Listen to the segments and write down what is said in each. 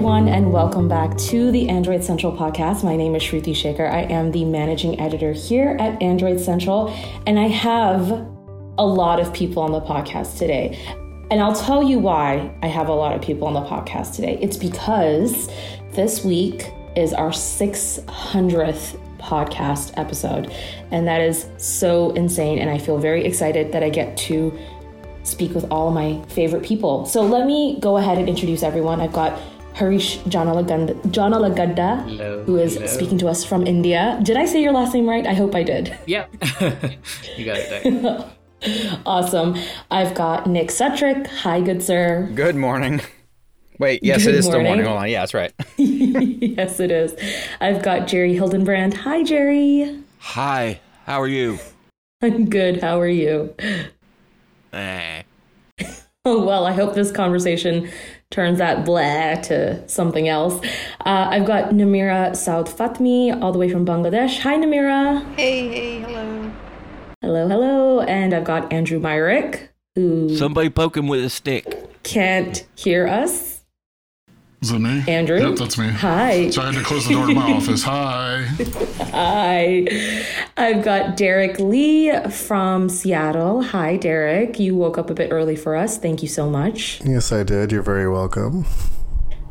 everyone, and welcome back to the Android Central podcast. My name is Shruti Shekar. I am the managing editor here at Android Central, and I have a lot of people on the podcast today. And I'll tell you why I have a lot of people on the podcast today. It's because this week is our 600th podcast episode, and that is so insane. And I feel very excited that I get to speak with all of my favorite people. So let me go ahead and introduce everyone. I've got Harish Jonnalagadda, who is hello. speaking to us from India. Did I say your last name right? I hope I did. Yep. you got it. Awesome. I've got Nick Sutrich. Hi, good sir. Good morning. Wait, yes, Good it is still morning. morning. Hold on. Yeah, that's right. yes, it is. I've got Jerry Hildenbrand. Hi, Jerry. Hi, how are you? I'm good. How are you? Eh. Oh, well, I hope this conversation turns that blah to something else. Uh, I've got Namerah Saud Fatmi, all the way from Bangladesh. Hi, Namerah. Hey, hey, hello. Hello, hello. And I've got Andrew Myrick, who Somebody poke him with a stick. can't hear us. Is it me? Andrew? Yep, that's me. Hi. So I had to close the door to my office. Hi. Hi. I've got Derrek Lee from Seattle. Hi, Derrek. You woke up a bit early for us. Thank you so much. Yes, I did. You're very welcome.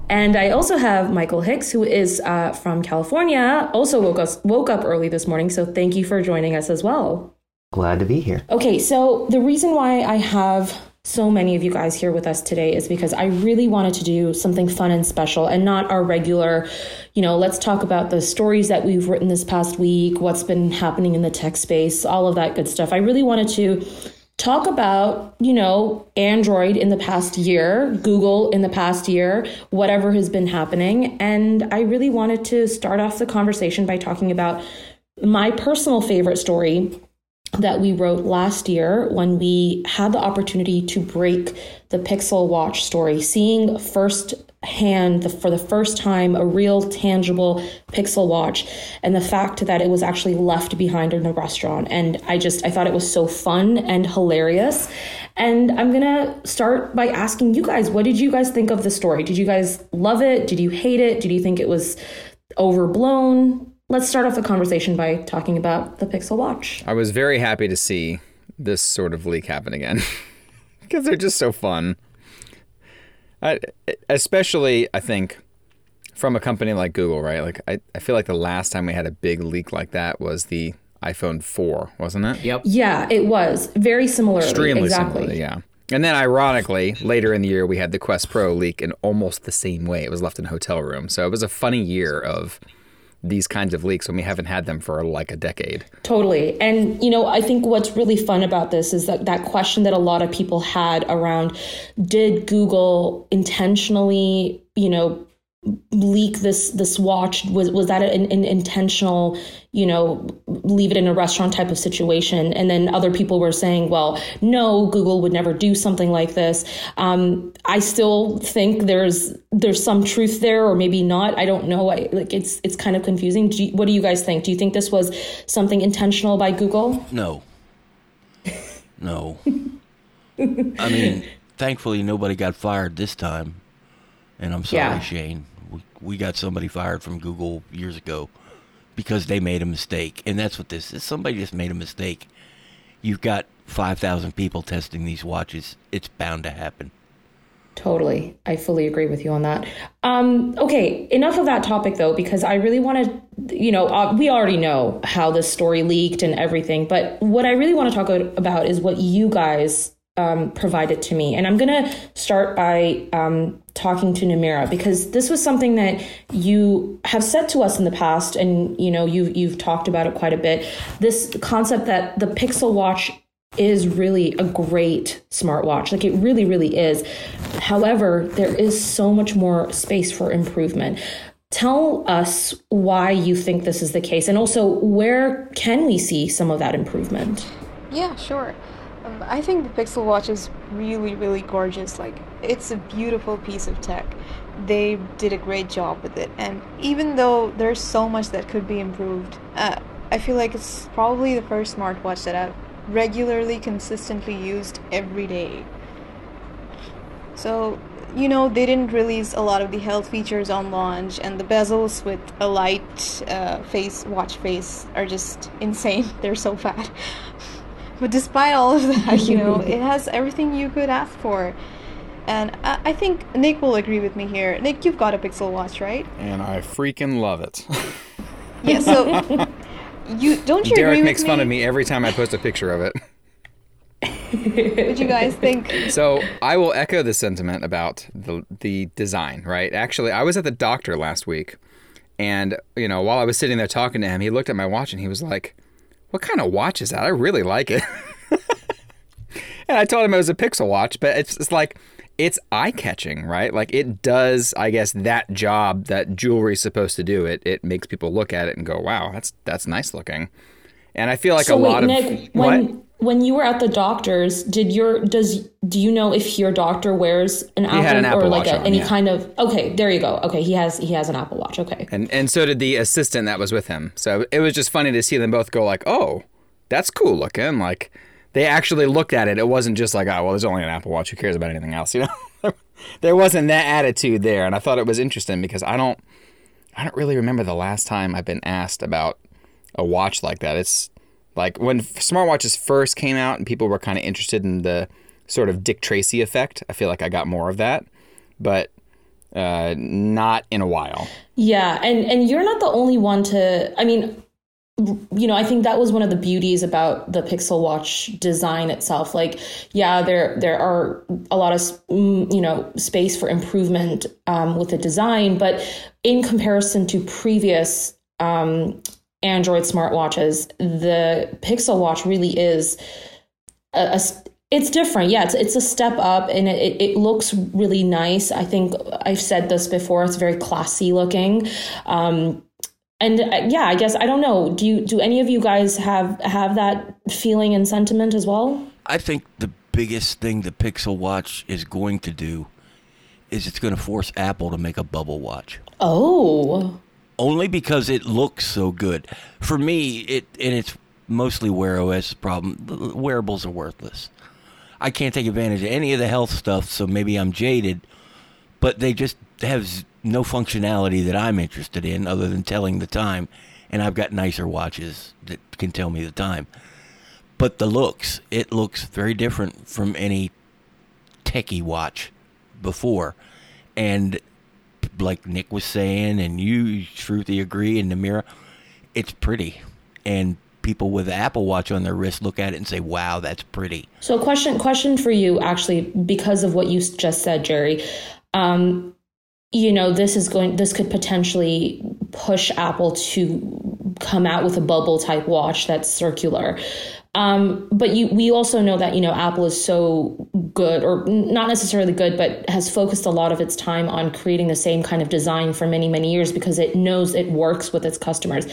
And I also have Michael Hicks, who is uh, from California, also woke us woke up early this morning. So thank you for joining us as well. Glad to be here. Okay, so the reason why I have so many of you guys here with us today is because I really wanted to do something fun and special and not our regular, you know, let's talk about the stories that we've written this past week, what's been happening in the tech space, all of that good stuff. I really wanted to talk about, you know, Android in the past year, Google in the past year, whatever has been happening. And I really wanted to start off the conversation by talking about my personal favorite story that we wrote last year when we had the opportunity to break the Pixel Watch story, seeing firsthand the, for the first time a real tangible Pixel Watch and the fact that it was actually left behind in a restaurant. And I just, I thought it was so fun and hilarious. And I'm gonna start by asking you guys, what did you guys think of the story? Did you guys love it? Did you hate it? Did you think it was overblown? Let's start off the conversation by talking about the Pixel Watch. I was very happy to see this sort of leak happen again because they're just so fun. I, especially, I think, from a company like Google, right? Like, I, I feel like the last time we had a big leak like that was the iPhone 4, wasn't it? Yep. Yeah, it was very similar. Extremely exactly. similar, yeah. And then, ironically, later in the year, we had the Quest Pro leak in almost the same way. It was left in a hotel room. So it was a funny year of these kinds of leaks when we haven't had them for like a decade. Totally. And, you know, I think what's really fun about this is that that question that a lot of people had around did Google intentionally, you know, leak this this watch was was that an, an intentional you know leave it in a restaurant type of situation and then other people were saying well no google would never do something like this um, i still think there's there's some truth there or maybe not i don't know I, like it's it's kind of confusing do you, what do you guys think do you think this was something intentional by google No. No. I mean, thankfully nobody got fired this time. And I'm sorry, Yeah. Shane. We, got somebody fired from Google years ago because they made a mistake. And that's what this is. Somebody just made a mistake. You've got 5,000 people testing these watches. It's bound to happen. Totally. I fully agree with you on that. Um, okay, enough of that topic though, because I really want to, you know, uh, we already know how this story leaked and everything, but what I really want to talk about is what you guys um, provided to me. And I'm going to start by um, talking to Namerah because this was something that you have said to us in the past, and you know you've you've talked about it quite a bit. This concept that the Pixel Watch is really a great smartwatch. Like it really, really is. However, there is so much more space for improvement. Tell us why you think this is the case, and also where can we see some of that improvement? Yeah, sure. Um, I think the Pixel Watch is really, really gorgeous. Like, it's a beautiful piece of tech. They did a great job with it. And even though there's so much that could be improved, uh, I feel like it's probably the first smartwatch that I've regularly, consistently used every day. So, you know, they didn't release a lot of the health features on launch, and the bezels with a light uh, face watch face are just insane. They're so fat. But despite all of that, you know, it has everything you could ask for. And I, I think Nick will agree with me here. Nick, you've got a Pixel Watch, right? And I freaking love it. Yeah. So you don't you agree Derrek with makes me? fun of me every time I post a picture of it. What do you guys think? So I will echo the sentiment about the the design, right? Actually, I was at the doctor last week, and you know, while I was sitting there talking to him, he looked at my watch and he was like, "What kind of watch is that? I really like it." and I told him it was a Pixel watch, but it's, it's like it's eye catching, right? Like it does, I guess, that job that jewelry's supposed to do. It it makes people look at it and go, "Wow, that's that's nice looking." And I feel like so a wait, lot of Nick, what? When you were at the doctor's, did your does do you know if your doctor wears an Apple, had an or Apple like a, on, any yeah. kind of okay? There you go. Okay, he has he has an Apple Watch. Okay. And and so did the assistant that was with him. So it was just funny to see them both go like, "Oh, that's cool looking." Like they actually looked at it. It wasn't just like, "Oh, well, there's only an Apple Watch. Who cares about anything else?" You know. there wasn't that attitude there, and I thought it was interesting because I don't I don't really remember the last time I've been asked about a watch like that. It's like when smartwatches first came out and people were kind of interested in the sort of Dick Tracy effect. I feel like I got more of that, but uh, not in a while. Yeah, and and you're not the only one to. I mean, you know, I think that was one of the beauties about the Pixel Watch design itself. Like, yeah, there there are a lot of mm, you know space for improvement um, with the design, but in comparison to previous um, Android smartwatches, the Pixel Watch really is a, a it's different. Yeah, it's it's a step up and it, it looks really nice. I think I've said this before. It's very classy looking. Um, and uh, yeah, I guess I don't know. Do you do any of you guys have have that feeling and sentiment as well? I think the biggest thing the Pixel Watch is going to do is it's going to force Apple to make a bubble watch. Oh, Only because it looks so good. For me, it and it's mostly Wear OS's problem. Wearables are worthless. I can't take advantage of any of the health stuff, so maybe I'm jaded. But they just have no functionality that I'm interested in, other than telling the time. And I've got nicer watches that can tell me the time. But the looks, it looks very different from any techie watch before. And like Nick was saying, and you, Shruti, agree, and Namerah, it's pretty. And people with Apple Watch on their wrist look at it and say, wow, that's pretty. so question question for you actually because of what you just said, Jerry. Um, you know, this is going. This could potentially push Apple to come out with a bubble type watch that's circular. Um, but you, we also know that you know Apple is so good, or not necessarily good, but has focused a lot of its time on creating the same kind of design for many, many years because it knows it works with its customers.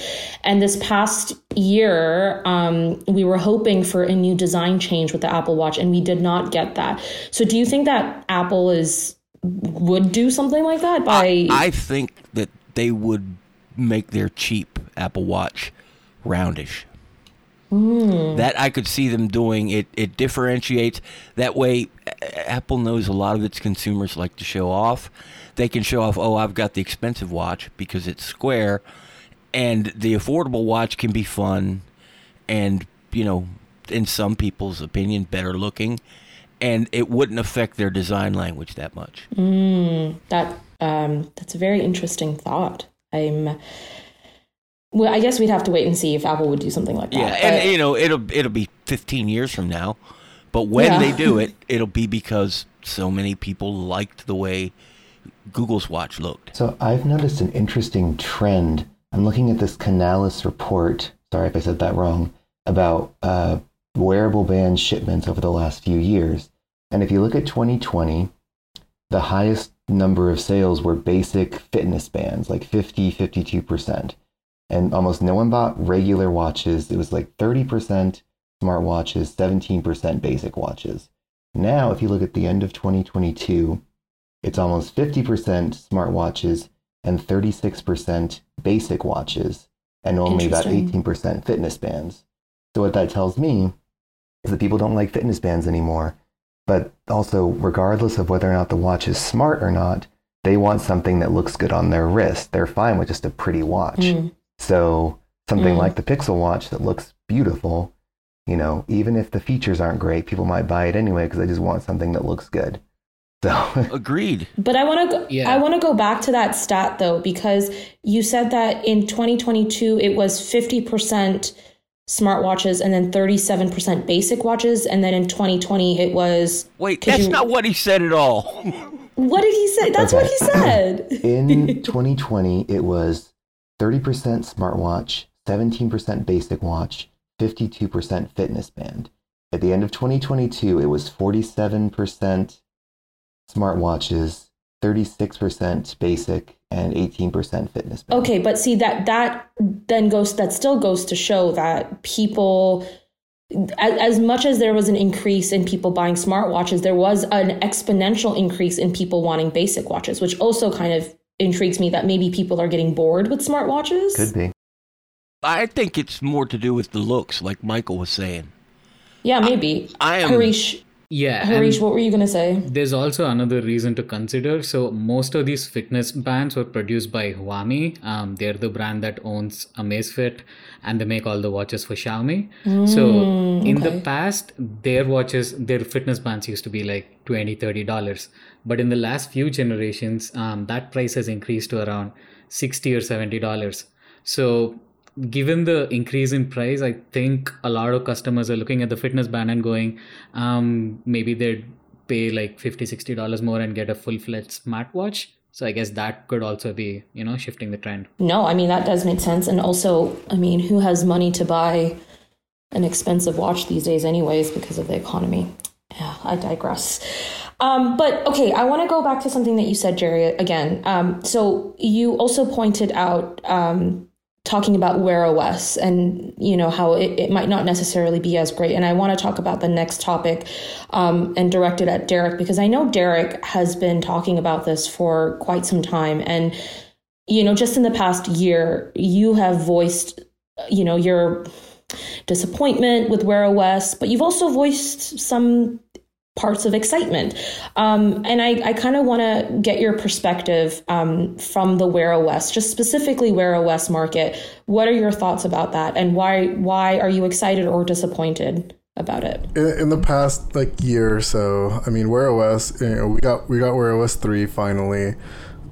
And this past year, um, we were hoping for a new design change with the Apple Watch, and we did not get that. So, do you think that Apple is would do something like that by? I think that they would make their cheap Apple Watch roundish. That I could see them doing. It it differentiates. That way, Apple knows a lot of its consumers like to show off. They can show off, oh, I've got the expensive watch because it's square, and the affordable watch can be fun, and you know, in some people's opinion, better looking, and it wouldn't affect their design language that much. That um, that's a very interesting thought. I'm. Well, I guess we'd have to wait and see if Apple would do something like that. Yeah, but- and you know it'll it'll be 15 years from now, but when Yeah. they do it, it'll be because so many people liked the way Google's watch looked. So I've noticed an interesting trend. I'm looking at this Canalys report. Sorry if I said that wrong about uh, wearable band shipments over the last few years. And if you look at 2020, the highest number of sales were basic fitness bands, like 50, 52%. And almost no one bought regular watches. It was like 30% smartwatches, 17% basic watches. Now, if you look at the end of 2022, it's almost 50% smartwatches and 36% basic watches, and only about 18% fitness bands. So, what that tells me is that people don't like fitness bands anymore. But also, regardless of whether or not the watch is smart or not, they want something that looks good on their wrist. They're fine with just a pretty watch. Mm. So something Mm. like the Pixel Watch that looks beautiful, you know, even if the features aren't great, people might buy it anyway because they just want something that looks good. So Agreed. But I want to go, Yeah. I want to go back to that stat though because you said that in 2022 it was 50% smartwatches and then 37% basic watches and then in 2020 it was Wait, that's you- not what he said at all. What did he say? That's what he said. in 2020, it was 30% smartwatch, 17% basic watch, 52% fitness band. At the end of 2022, it was 47% smartwatches, 36% basic, and 18% fitness band. Okay, but see that that then goes that still goes to show that people as, as much as there was an increase in people buying smartwatches, there was an exponential increase in people wanting basic watches, which also kind of intrigues me that maybe people are getting bored with smartwatches. Could be. I think it's more to do with the looks, like Michael was saying. Yeah, maybe. I am. Harish, Yeah. and- Harish, what were you gonna say? There's also another reason to consider. So most of these fitness bands were produced by Huami. Um, they're the brand that owns Amazfit, and they make all the watches for Xiaomi. so in the past, their watches, their fitness bands used to be like 20 30 dollars. But in the last few generations, um, that price has increased to around 60 or 70 dollars. So given the increase in price, I think a lot of customers are looking at the fitness band and going, um, maybe they'd pay like 50 60 dollars more and get a full-fledged smartwatch. So I guess that could also be, you know, shifting the trend. No, I mean that does make sense. And also, I mean, who has money to buy an expensive watch these days, anyways, because of the economy? Yeah, I digress. Um, but okay, I want to go back to something that you said, Jerry, again. Um, so you also pointed out um, talking about Wear OS and you know how it, it might not necessarily be as great. And I want to talk about the next topic um, and direct it at Derrek because I know Derrek has been talking about this for quite some time and you know, just in the past year, you have voiced, you know, your disappointment with Wear OS, but you've also voiced some parts of excitement. Um, and I, I kind of want to get your perspective um, from the Wear OS, just specifically Wear OS market. What are your thoughts about that, and why why are you excited or disappointed about it? In, in the past like year or so, I mean, Wear OS, you know, we got we got Wear OS three finally.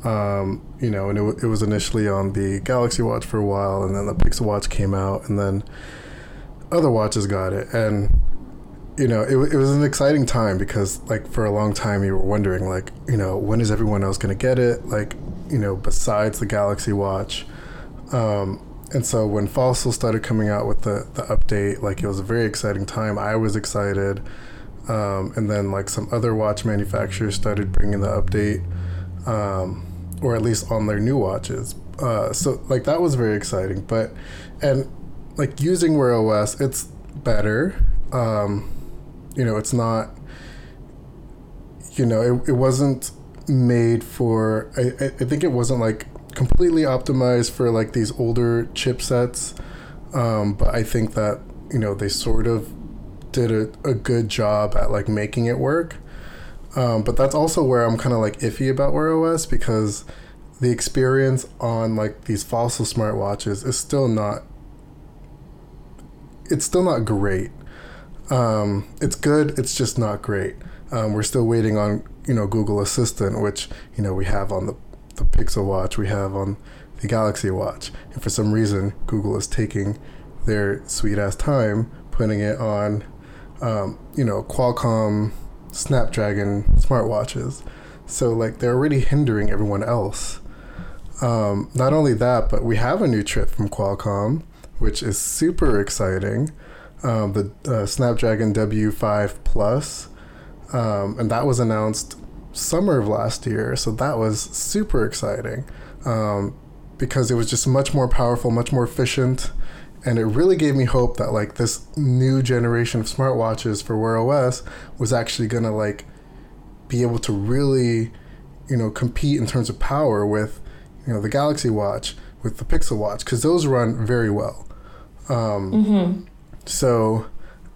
Um, you know, and it, it was initially on the Galaxy Watch for a while, and then the Pixel Watch came out, and then other watches got it, and you know, it, it was an exciting time because like for a long time you were wondering like, you know, when is everyone else gonna get it? Like, you know, besides the Galaxy Watch. Um, and so when Fossil started coming out with the, the update, like it was a very exciting time. I was excited. Um, and then like some other watch manufacturers started bringing the update, um, or at least on their new watches. Uh, so like that was very exciting. But and like using Wear OS, it's better. Um, you know, it's not. You know, it, it wasn't made for. I, I think it wasn't like completely optimized for like these older chipsets. Um, but I think that you know they sort of did a, a good job at like making it work. Um, but that's also where I'm kind of like iffy about Wear OS because the experience on like these fossil smartwatches is still not. It's still not great. Um, it's good. It's just not great. Um, we're still waiting on you know Google Assistant, which you know we have on the the Pixel Watch, we have on the Galaxy Watch, and for some reason Google is taking their sweet ass time putting it on, um, you know, Qualcomm Snapdragon smartwatches. So like they're already hindering everyone else. Um, not only that, but we have a new chip from Qualcomm, which is super exciting. Um, the uh, Snapdragon W5 Plus, um, and that was announced summer of last year. So that was super exciting um, because it was just much more powerful, much more efficient, and it really gave me hope that like this new generation of smartwatches for Wear OS was actually gonna like be able to really, you know, compete in terms of power with, you know, the Galaxy Watch, with the Pixel Watch, because those run very well. Um, So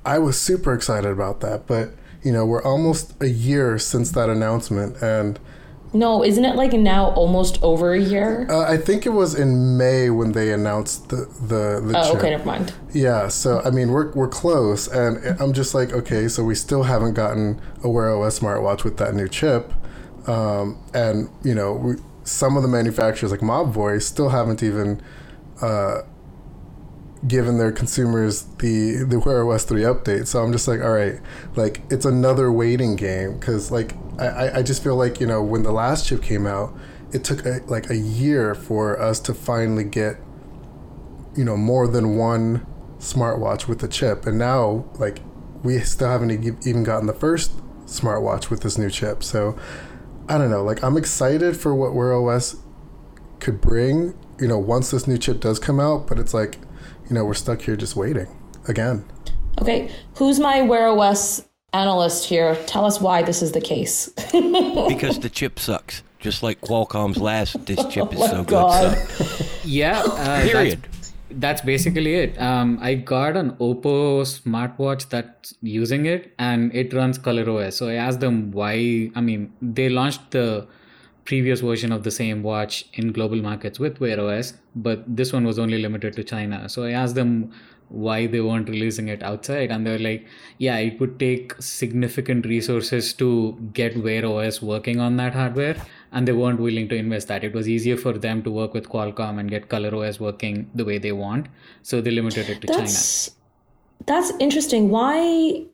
I was super excited about that, but you know, we're almost a year since that announcement, and No, isn't it like now almost over a year? uh, I think it was in May when they announced the the, the oh, chip. okay, never mind. Yeah, so I mean we're we're close, and I'm just like, okay, so we still haven't gotten a Wear OS smartwatch with that new chip, um, and you know, we, some of the manufacturers like Mobvoi still haven't even uh, given their consumers the the Wear OS three update. So I'm just like, all right, like it's another waiting game because like I I- just feel like you know when the last chip came out, it took a, like a year for us to finally get you know more than one smartwatch with the chip and now like we still haven't even gotten the first smartwatch with this new chip so i don't know like i'm excited for what wear os could bring you know once this new chip does come out but it's like you know we're stuck here just waiting again Okay, who's my Wear OS analyst here? Tell us why this is the case. because the chip sucks. Just like Qualcomm's last, this chip is my so God. good. suck. Yeah. Uh, that's- Period. That's, basically it. Um, I got an Oppo smartwatch that's using it and it runs ColorOS. So I asked them why. I mean, they launched the previous version of the same watch in global markets with Wear OS, but this one was only limited to China. So I asked them why they weren't releasing it outside, and they were like, "Yeah, it would take significant resources to get Wear OS working on that hardware, and they weren't willing to invest that. It was easier for them to work with Qualcomm and get Color OS working the way they want, so they limited it to China." That's that's interesting. Why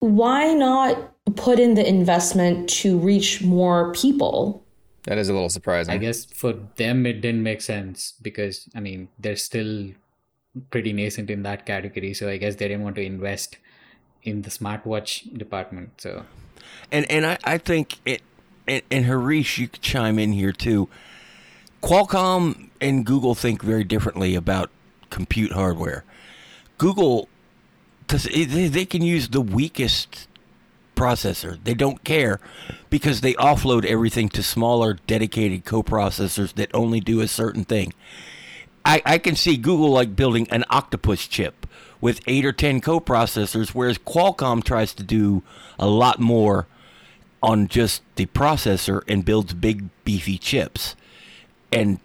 why not put in the investment to reach more people? That is a little surprising. I guess for them it didn't make sense because I mean they're still pretty nascent in that category, so I guess they didn't want to invest in the smartwatch department. So And and I, I think it and, and Harish, you could chime in here too. Qualcomm and Google think very differently about compute hardware. Google, because they, they can use the weakest processor. They don't care because they offload everything to smaller, dedicated coprocessors that only do a certain thing. I, I can see Google like building an octopus chip with eight or ten coprocessors, whereas Qualcomm tries to do a lot more on just the processor and builds big beefy chips. And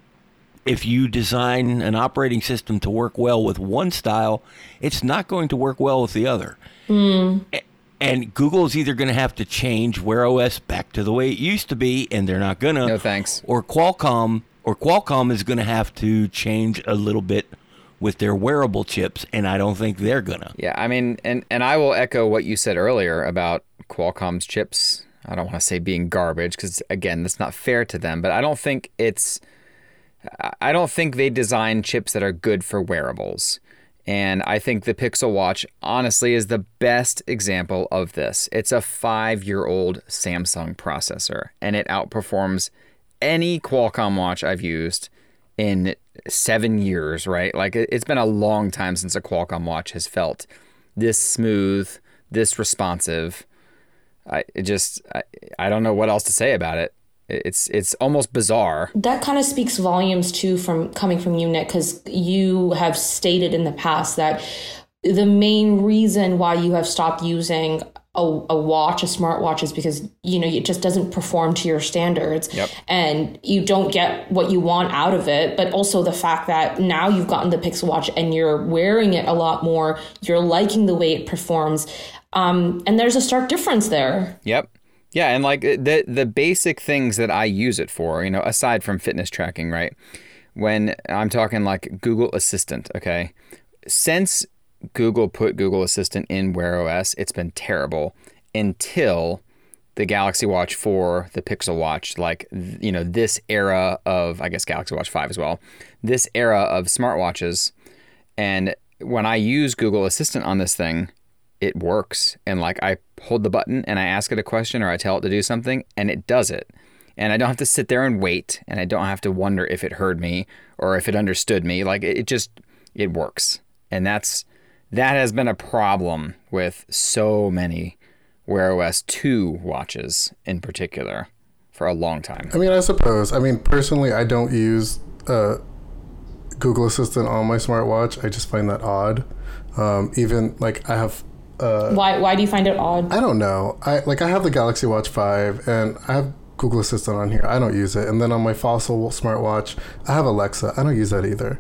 if you design an operating system to work well with one style, it's not going to work well with the other. Hmm. A- And Google is either going to have to change Wear OS back to the way it used to be, and they're not going to. No thanks. Or Qualcomm, or Qualcomm is going to have to change a little bit with their wearable chips, and I don't think they're gonna. Yeah, I mean, and and I will echo what you said earlier about Qualcomm's chips. I don't want to say being garbage because again, that's not fair to them. But I don't think it's. I don't think they design chips that are good for wearables. And I think the Pixel Watch, honestly, is the best example of this. It's a five year old Samsung processor, and it outperforms any Qualcomm watch I've used in seven years, right? Like it- it's been a long time since a Qualcomm watch has felt this smooth, this responsive. I just, I, I don't know what else to say about it. It's it's almost bizarre. That kind of speaks volumes too from coming from you, Nick, because you have stated in the past that the main reason why you have stopped using a, a watch, a smartwatch, is because you know it just doesn't perform to your standards, Yep. and you don't get what you want out of it. But also the fact that now you've gotten the Pixel Watch and you're wearing it a lot more, you're liking the way it performs, um, and there's a stark difference there. Yep. Yeah, and like eh, the the basic things that I use it for, you know, aside from fitness tracking, right? When I'm talking like Google Assistant, okay? Since Google put Google Assistant in Wear OS, it's been terrible until the Galaxy Watch 4, the Pixel Watch, like you know, this era of I guess Galaxy Watch 5 as well. This era of smartwatches and when I use Google Assistant on this thing, it works. And like I hold the button and I ask it a question or I tell it to do something and it does it. And I don't have to sit there and wait and I don't have to wonder if it heard me or if it understood me. Like it, just it works. And that's that has been a problem with so many Wear OS 2 watches in particular for a long time. I mean, I suppose. I mean, personally, I don't use uh, Google Assistant on my smartwatch. I just find that odd. Um, even like I have uh, Why why do you find it odd? I don't know. I like I have the Galaxy Watch Five, and I have Google Assistant on here. I don't use it. And then on my Fossil smartwatch, I have Alexa. I don't use that either.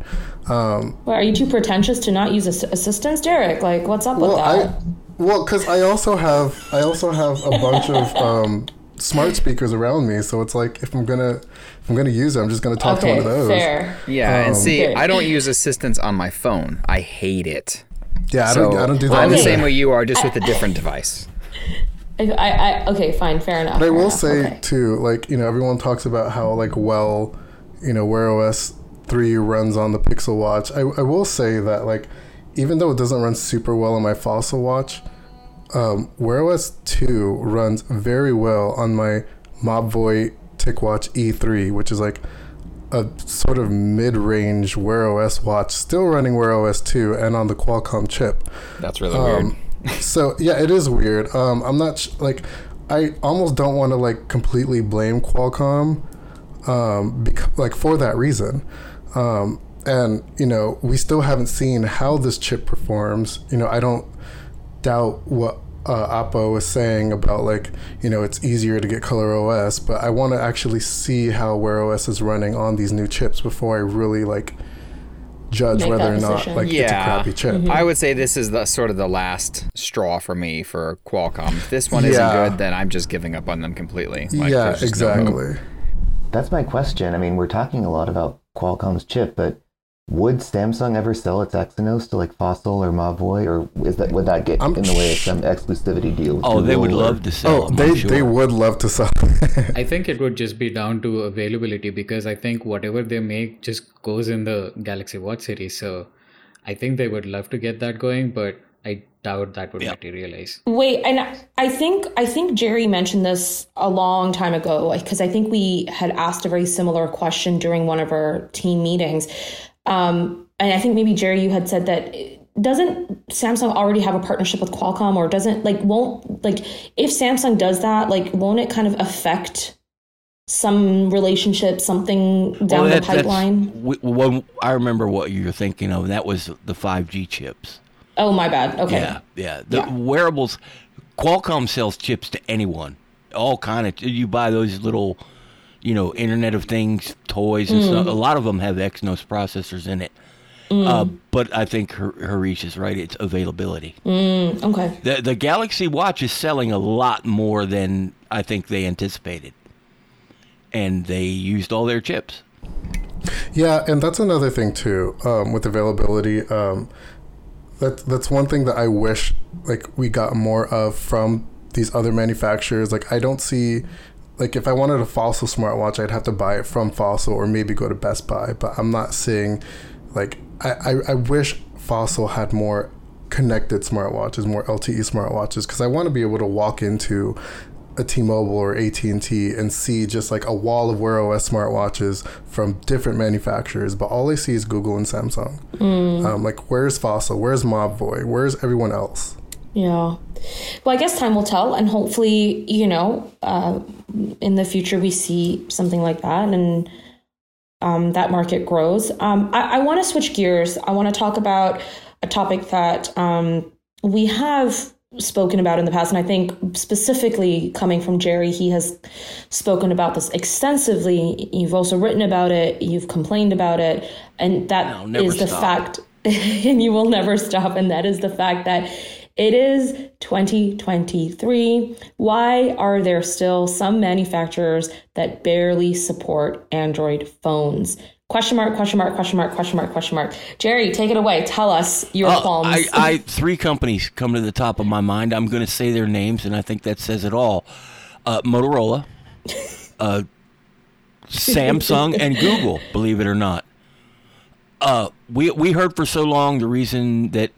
Um, Why, are you too pretentious to not use ass- assistants, Derrek? Like, what's up with that? I well because I also have I also have a bunch of um, smart speakers around me. So it's like if I'm gonna if I'm gonna use it, I'm just gonna talk to one of those. fair. Yeah, and Um, see, Okay. I don't use assistants on my phone. I hate it. Yeah, I so don't I don't do that. I'm the Okay. same way you are, just with a different device. I, I, I okay, fine, fair enough. But I will enough, say okay. too, like you know, everyone talks about how like well, you know, Wear OS three runs on the Pixel Watch. I, I will say that like, even though it doesn't run super well on my Fossil watch, um, Wear OS two runs very well on my Mobvoi TicWatch E3, which is like a sort of mid-range Wear OS watch, still running Wear OS two and on the Qualcomm chip. That's really weird. Um, so yeah, it is weird. Um, I'm not sh- like I almost don't want to like completely blame Qualcomm, um, bec- like for that reason. Um, and you know, we still haven't seen how this chip performs. You know, I don't doubt what uh, Oppo is saying about like you know it's easier to get Color OS, but I want to actually see how Wear OS is running on these new chips before I really like judge Make whether or not decision. like it's a crappy chip. I would say this is the sort of the last straw for me for Qualcomm. If this one Yeah. isn't good, then I'm just giving up on them completely. Like, yeah, there's just no exactly. That's my question. I mean, we're talking a lot about Qualcomm's chip, but would Samsung ever sell its Exynos to like Fossil or Mobvoi, or is that would that get I'm in the way of some exclusivity deal? with Oh, they would or- love to sell Oh, they I'm sure. they would love to sell. I think it would just be down to availability because I think whatever they make just goes in the Galaxy Watch series. So I think they would love to get that going, but I doubt that would Yeah. materialize. Wait, and I think I think Jerry mentioned this a long time ago because I think we had asked a very similar question during one of our team meetings, um, and I think maybe Jerry, you had said that doesn't Samsung already have a partnership with Qualcomm, or doesn't like won't like if Samsung does that, like won't it kind of affect some relationship, something down Well, the that- that's- pipeline? w- when- I remember what you were thinking of. That was the 5G chips. Oh my bad. Okay. Yeah, yeah. The Yeah. wearables, Qualcomm sells chips to anyone. All kind of. You buy those little, you know, Internet of Things toys and Mm. stuff. A lot of them have Exynos processors in it. Uh, but I think Har- Harish is right. It's availability. Mm, okay. The the Galaxy Watch is selling a lot more than I think they anticipated, and they used all their chips. yeah, and that's another thing too um, with availability. Um, that that's one thing that I wish like we got more of from these other manufacturers. Like I don't see like if I wanted a Fossil smartwatch, I'd have to buy it from Fossil or maybe go to Best Buy. But I'm not seeing like I, I, I wish Fossil had more connected smartwatches, more LTE smartwatches, because I want to be able to walk into a T-Mobile or AT&T and see just like a wall of Wear OS smartwatches from different manufacturers, but all I see is Google and Samsung. Um, like, where's Fossil? Where's Mobvoi? Where's everyone else? Yeah. Well, I guess time will tell, and hopefully, you know, uh, in the future we see something like that, and um, that market grows. Um, I, I want to switch gears. I want to talk about a topic that um, we have spoken about in the past, and I think specifically coming from Jerry, he has spoken about this extensively. You've also written about it. You've complained about it, and that is I'll never is the stop. fact. and you will never stop, and that is the fact that it is 2023. Why are there still some manufacturers that barely support Android phones? Question mark, question mark, question mark, question mark, question mark. Jerry, take it away. Tell us your Uh, qualms. I, I three companies come to the top of my mind. I'm going to say their names, and I think that says it all. Uh, Motorola, uh, Samsung, and Google. Believe it or not, uh, we we heard for so long the reason that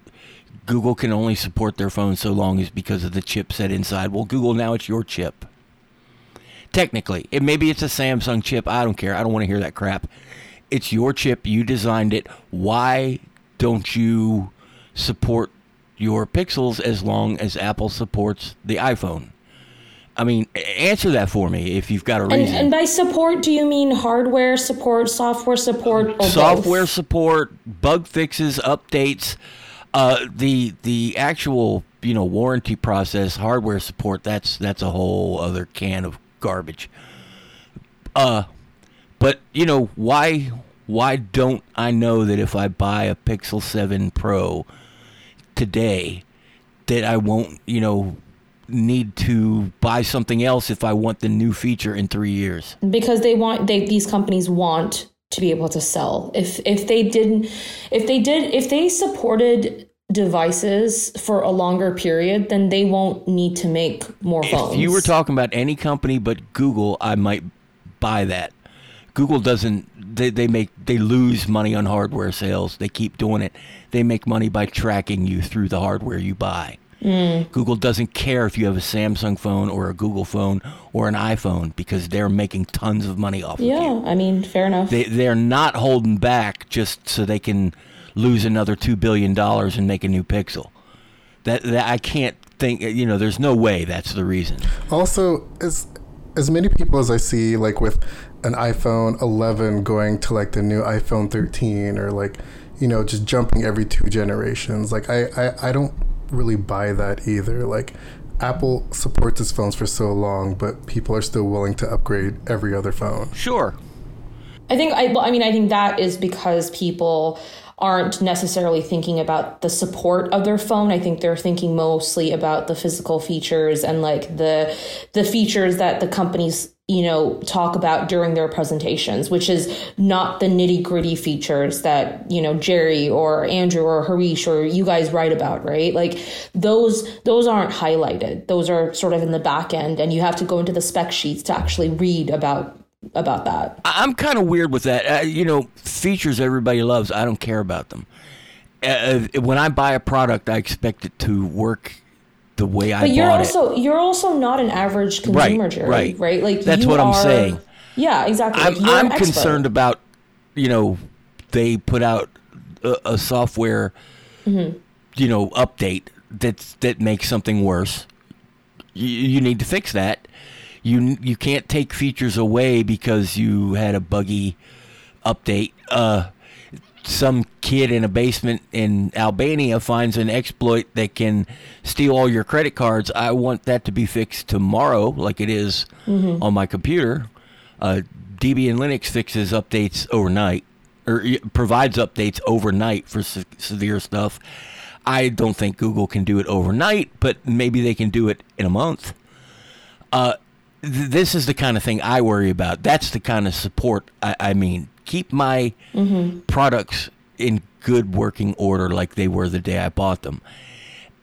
Google can only support their phone so long is because of the chipset inside. Well, Google now it's your chip. Technically, it maybe it's a Samsung chip. I don't care. I don't want to hear that crap. It's your chip. You designed it. Why don't you support your Pixels as long as Apple supports the iPhone? I mean, answer that for me if you've got a and, reason. and by support, do you mean hardware support, software support, or software both? support, bug fixes, updates, uh, the the actual you know warranty process, hardware support. That's that's a whole other can of garbage. Uh, but you know why? Why don't I know that if I buy a Pixel Seven Pro today, that I won't, you know, need to buy something else if I want the new feature in three years? because they want they these companies want to be able to sell if if they didn't if they did if they supported devices for a longer period then they won't need to make more phones If you were talking about any company but Google, I might buy that. Google doesn't they, they make they lose money on hardware sales. They keep doing it. They make money by tracking you through the hardware you buy. Mm. Google doesn't care if you have a Samsung phone or a Google phone or an iPhone because they're making tons of money off of you. yeah i mean fair enough They they're not holding back just so they can lose another two billion dollars and make a new Pixel. That, that I can't think. You know, there's no way that's the reason. Also, as as many people as I see, like with an iPhone 11 going to like the new iPhone 13, or like you know just jumping every two generations, like I I, I don't really buy that either. Like Apple supports its phones for so long, but people are still willing to upgrade every other phone. Sure. I think I, well, I mean I think that is because people aren't necessarily thinking about the support of their phone. I think they're thinking mostly about the physical features and like the the features that the companies you know talk about during their presentations, which is not the nitty gritty features that you know Jerry or Andrew or Harish or you guys write about, right? Like those those aren't highlighted. Those are sort of in the back end, and you have to go into the spec sheets to actually read about about that. I'm kind of weird with that. Uh, you know, features everybody loves. I don't care about them. Uh, when I buy a product, I expect it to work the way I But you're also you're also not an average consumer, Right, Jerry, right. right? Like That's what I'm are- saying. Yeah, exactly. I'm, Like, you're an I'm concerned about, you know, they put out a, a software, Mm-hmm. you know, update that that makes something worse. You, you need to fix that. You you can't take features away because you had a buggy update. Uh, some kid in a basement in Albania finds an exploit that can steal all your credit cards. I want that to be fixed tomorrow, like it is on my computer. Uh, Debian Linux fixes updates overnight, or provides updates overnight for se- severe stuff. I don't think Google can do it overnight, but maybe they can do it in a month. Uh, th- this is the kind of thing I worry about. That's the kind of support I, I mean. Keep my products in good working order like they were the day I bought them.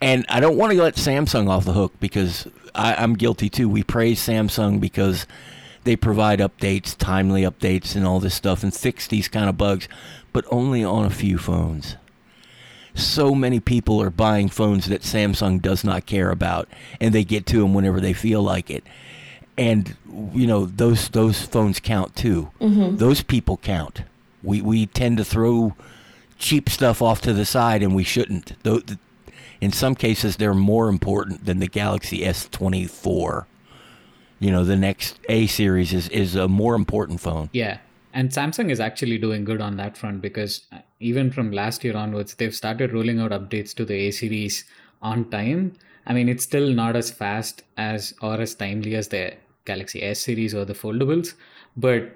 And I don't want to let Samsung off the hook because I, I'm guilty too. We praise Samsung because they provide updates, timely updates, and all this stuff and fix these kind of bugs, but only on a few phones. So many people are buying phones that Samsung does not care about, and they get to them whenever they feel like it. And you know those those phones count too. Those people count. We we tend to throw cheap stuff off to the side, and we shouldn't. Though, in some cases, they're more important than the Galaxy S24. You know, the next A series is is a more important phone. Yeah. And Samsung is actually doing good on that front because uh, even from last year onwards, they've started rolling out updates to the A series on time. I mean, it's still not as fast as or as timely as the Galaxy S series or the foldables, but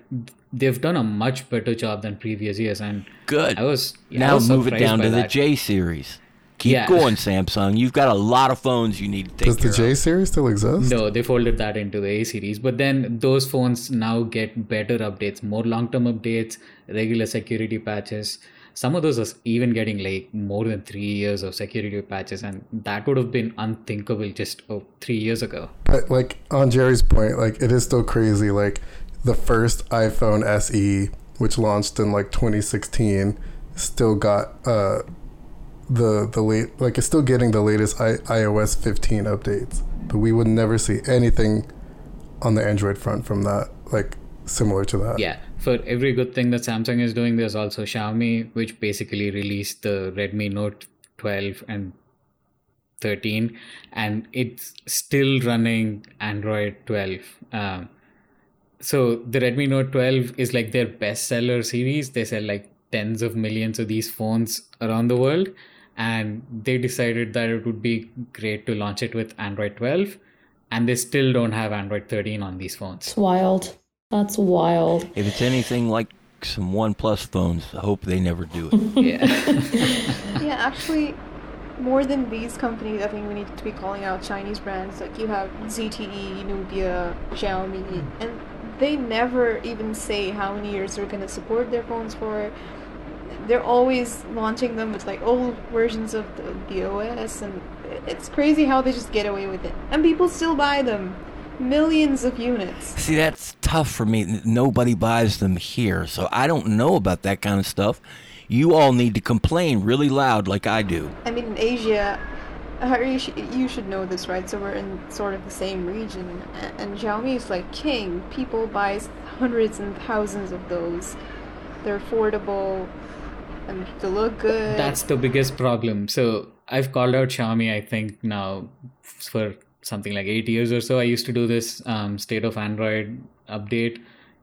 they've done a much better job than previous years. And Good. I was I now was move it down by to the. J series. Keep Yeah. going, Samsung. You've got a lot of phones you need to take Does the J of. series still exist? No, they folded that into the A series. But then those phones now get better updates, more long term updates, regular security patches. Some of those are even getting like more than three years of security patches, and that would have been unthinkable just oh, three years ago. But like on Jerry's point, like it is still crazy. Like the first iPhone SE, which launched in like 2016, still got uh the the late like it's still getting the latest I, iOS 15 updates. But we would never see anything on the Android front from that, like similar to that. Yeah, for every good thing that Samsung is doing, there's also Xiaomi, which basically released the Redmi Note 12 and 13, and it's still running Android 12. Um, so the Redmi Note 12 is like their bestseller series. They sell like tens of millions of these phones around the world, and they decided that it would be great to launch it with Android 12, and they still don't have Android 13 on these phones. It's wild. That's wild. If it's anything like some OnePlus phones, I hope they never do it. Yeah. yeah, actually, more than these companies, I think we need to be calling out Chinese brands. Like you have ZTE, Nubia, Xiaomi, mm-hmm. and they never even say how many years they're going to support their phones for. They're always launching them with like old versions of the, the OS, and it's crazy how they just get away with it. And people still buy them. Millions of units. See, that's tough for me. Nobody buys them here, so I don't know about that kind of stuff. You all need to complain really loud, like I do. I mean, in Asia, Harish, you should know this, right? So we're in sort of the same region, and Xiaomi is like king. People buy hundreds and thousands of those. They're affordable, and they look good. That's the biggest problem. So I've called out Xiaomi, I think, now for something like eight years or so. I used to do this um, state of Android update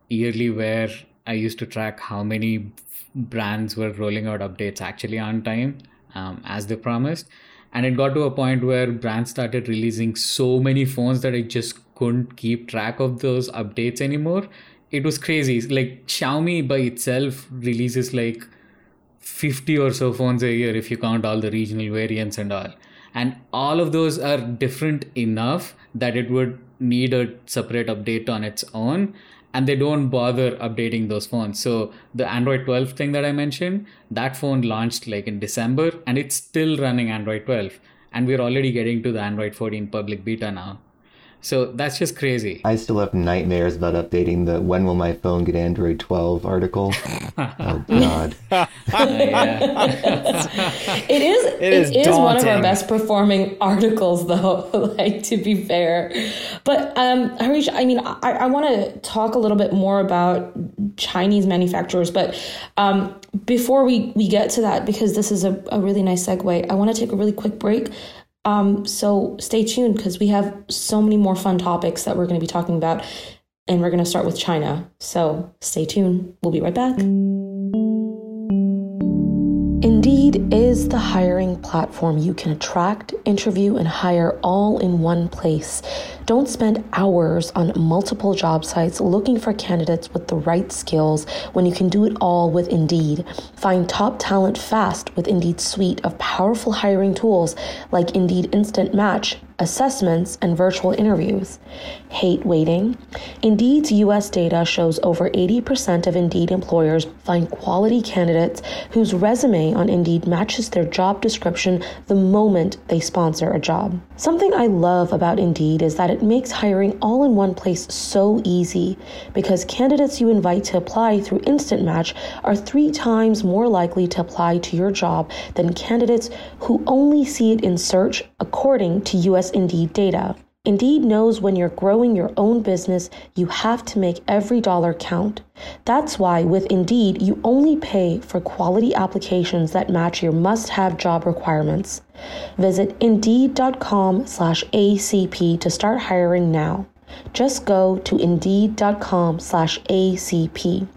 yearly where I used to track how many brands were rolling out updates actually on time um, as they promised. And it got to a point where brands started releasing so many phones that I just couldn't keep track of those updates anymore. It was crazy. Like Xiaomi by itself releases like 50 or so phones a year if you count all the regional variants and all. And all of those are different enough that it would need a separate update on its own. And they don't bother updating those phones. So the Android 12 thing that I mentioned, that phone launched like in December and it's still running Android 12. And we're already getting to the Android 14 public beta now. So that's just crazy. I still have nightmares about updating the when will my phone get Android 12 article. oh god. It is. It is is, one of our best performing articles, though. like to be fair, but um, Harish, I mean, I, I want to talk a little bit more about Chinese manufacturers, but um, before we we get to that, because this is a, a really nice segue, I want to take a really quick break. Um, so stay tuned because we have so many more fun topics that we're going to be talking about, and we're going to start with China. So stay tuned. We'll be right back. Indeed is the hiring platform you can attract, interview, and hire all in one place. Don't spend hours on multiple job sites looking for candidates with the right skills when you can do it all with Indeed. Find top talent fast with Indeed's suite of powerful hiring tools like Indeed Instant Match, assessments, and virtual interviews. Hate waiting? Indeed's US data shows over 80% of Indeed employers find quality candidates whose resume on Indeed matches their job description the moment they sponsor a job. Something I love about Indeed is that it makes hiring all in one place so easy because candidates you invite to apply through Instant Match are three times more likely to apply to your job than candidates who only see it in search according to US Indeed data. Indeed knows when you're growing your own business, you have to make every dollar count. That's why with Indeed, you only pay for quality applications that match your must-have job requirements. Visit Indeed.com slash ACP to start hiring now. Just go to Indeed.com slash ACP.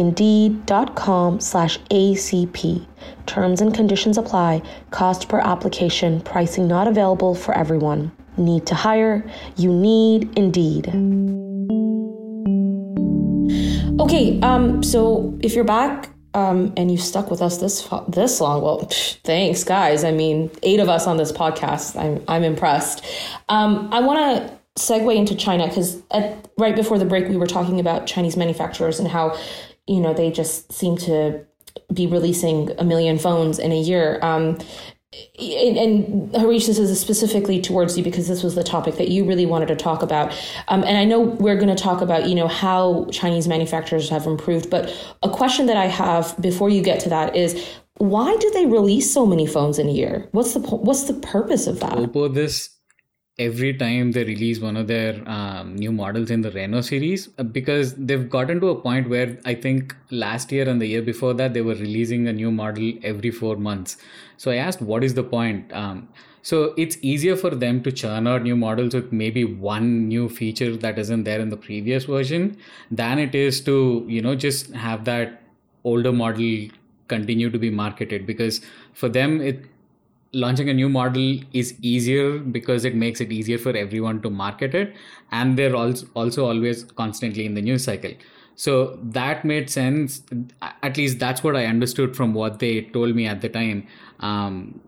Indeed.com slash ACP. Terms and conditions apply. Cost per application. Pricing not available for everyone. Need to hire? You need Indeed. Okay, um, so if you're back um, and you've stuck with us this this long, well, thanks, guys. I mean, eight of us on this podcast. I'm I'm impressed. Um, I want to segue into China because right before the break we were talking about Chinese manufacturers and how you know they just seem to be releasing a million phones in a year. Um, and, and Harish, this is specifically towards you because this was the topic that you really wanted to talk about. Um, and I know we're going to talk about, you know, how Chinese manufacturers have improved. But a question that I have before you get to that is, why do they release so many phones in a year? What's the what's the purpose of that? Oppo this every time they release one of their um, new models in the Reno series uh, because they've gotten to a point where I think last year and the year before that they were releasing a new model every four months. So I asked, what is the point? Um, so it's easier for them to churn out new models with maybe one new feature that isn't there in the previous version than it is to you know just have that older model continue to be marketed because for them it launching a new model is easier because it makes it easier for everyone to market it. And they're also always constantly in the news cycle. So that made sense. At least that's what i understood from what they told me at the time. Um,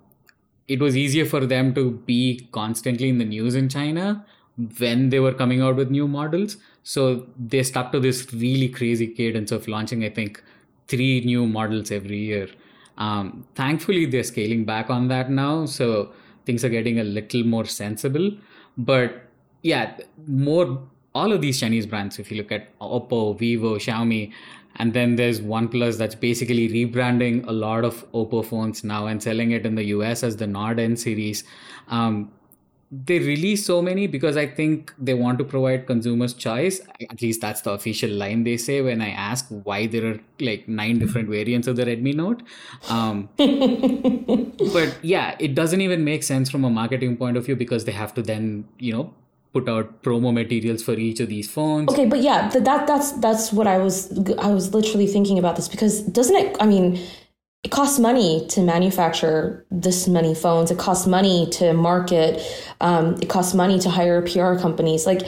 it was easier for them to be constantly in the news in china when they were coming out with new models. So they stuck to this really crazy cadence of launching i think three new models every year um, thankfully, they're scaling back on that now, so things are getting a little more sensible. But yeah, more all of these Chinese brands. If you look at Oppo, Vivo, Xiaomi, and then there's OnePlus that's basically rebranding a lot of Oppo phones now and selling it in the US as the Nord N series. Um, they release so many because I think they want to provide consumers choice. At least that's the official line they say when I ask why there are like nine different variants of the Redmi Note. Um, but yeah, it doesn't even make sense from a marketing point of view because they have to then, you know, put out promo materials for each of these phones. Okay, but yeah, that that's that's what I was I was literally thinking about this because doesn't it? I mean it costs money to manufacture this many phones. It costs money to market. Um, it costs money to hire PR companies. Like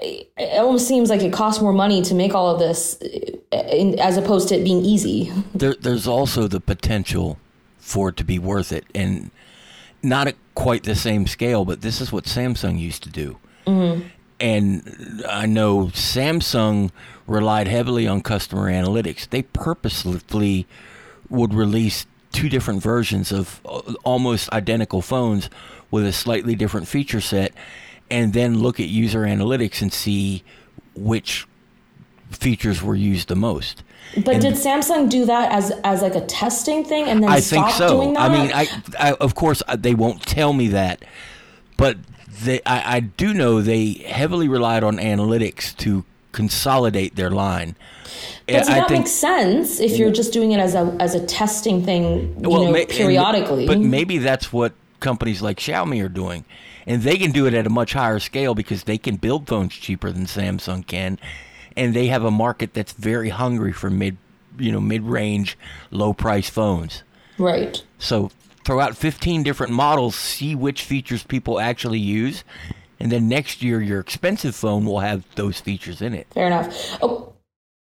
it almost seems like it costs more money to make all of this in, as opposed to it being easy. There, there's also the potential for it to be worth it, and not at quite the same scale. But this is what Samsung used to do. Mm-hmm. And I know Samsung relied heavily on customer analytics. They purposefully would release two different versions of uh, almost identical phones with a slightly different feature set and then look at user analytics and see which features were used the most. But and did Samsung do that as as like a testing thing and then I think so. I mean, I, I, of course uh, they won't tell me that, but they I, I do know they heavily relied on analytics to consolidate their line. But that makes sense if you're just doing it as a as a testing thing, you well, know, may, periodically. but maybe that's what companies like Xiaomi are doing, and they can do it at a much higher scale because they can build phones cheaper than Samsung can, and they have a market that's very hungry for mid, you know, mid range, low price phones. Right. So throw out 15 different models, see which features people actually use, and then next year your expensive phone will have those features in it. Fair enough. Oh,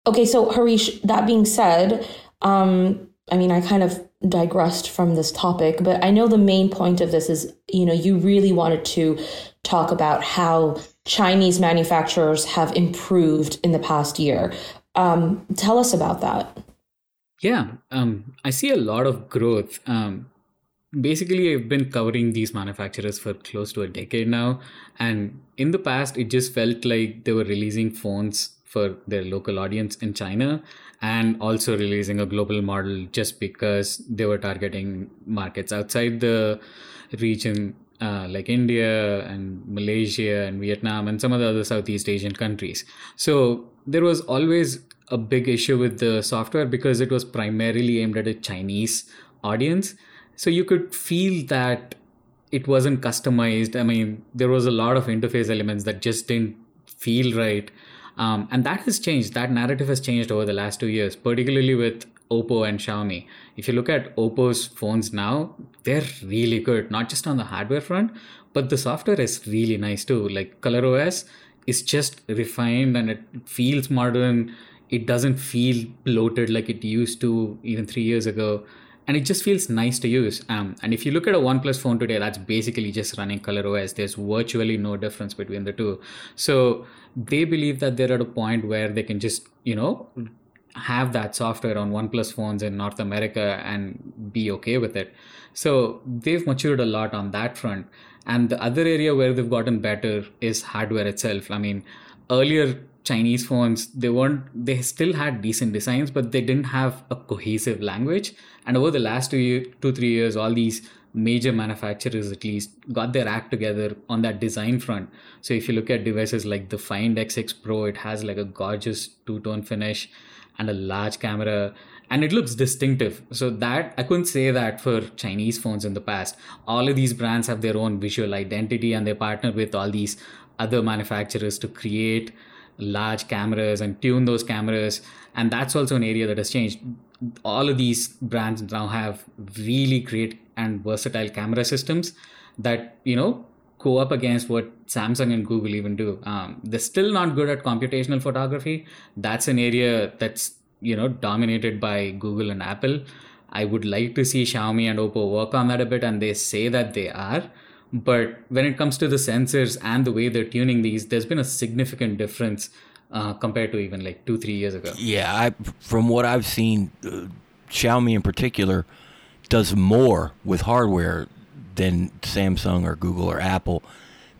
Okay, so Harish, that being said, um, I mean, I kind of digressed from this topic, but I know the main point of this is, you know, you really wanted to talk about how Chinese manufacturers have improved in the past year. Um, tell us about that. Yeah, um, I see a lot of growth. Um, basically, I've been covering these manufacturers for close to a decade now. And in the past, it just felt like they were releasing phones for their local audience in China and also releasing a global model just because they were targeting markets outside the region uh, like India and Malaysia and Vietnam and some of the other Southeast Asian countries. So there was always a big issue with the software because it was primarily aimed at a Chinese audience. So you could feel that it wasn't customized. I mean, there was a lot of interface elements that just didn't feel right um, and that has changed. That narrative has changed over the last two years, particularly with Oppo and Xiaomi. If you look at Oppo's phones now, they're really good, not just on the hardware front, but the software is really nice too. Like ColorOS is just refined and it feels modern. It doesn't feel bloated like it used to even three years ago and it just feels nice to use. Um, and if you look at a OnePlus phone today, that's basically just running ColorOS. There's virtually no difference between the two. So they believe that they're at a point where they can just, you know, have that software on OnePlus phones in North America and be okay with it. So they've matured a lot on that front. And the other area where they've gotten better is hardware itself. I mean, earlier Chinese phones, they weren't, they still had decent designs, but they didn't have a cohesive language. And over the last two, year, two three years, all these major manufacturers at least got their act together on that design front. So if you look at devices like the Find X6 Pro, it has like a gorgeous two tone finish and a large camera and it looks distinctive. So that I couldn't say that for Chinese phones in the past. All of these brands have their own visual identity and they partner with all these other manufacturers to create large cameras and tune those cameras. And that's also an area that has changed. All of these brands now have really great and versatile camera systems that, you know, go up against what Samsung and Google even do. Um, they're still not good at computational photography. That's an area that's, you know, dominated by Google and Apple. I would like to see Xiaomi and Oppo work on that a bit, and they say that they are. But when it comes to the sensors and the way they're tuning these, there's been a significant difference uh, compared to even like two, three years ago. Yeah, I, from what I've seen, uh, Xiaomi in particular does more with hardware than Samsung or Google or Apple.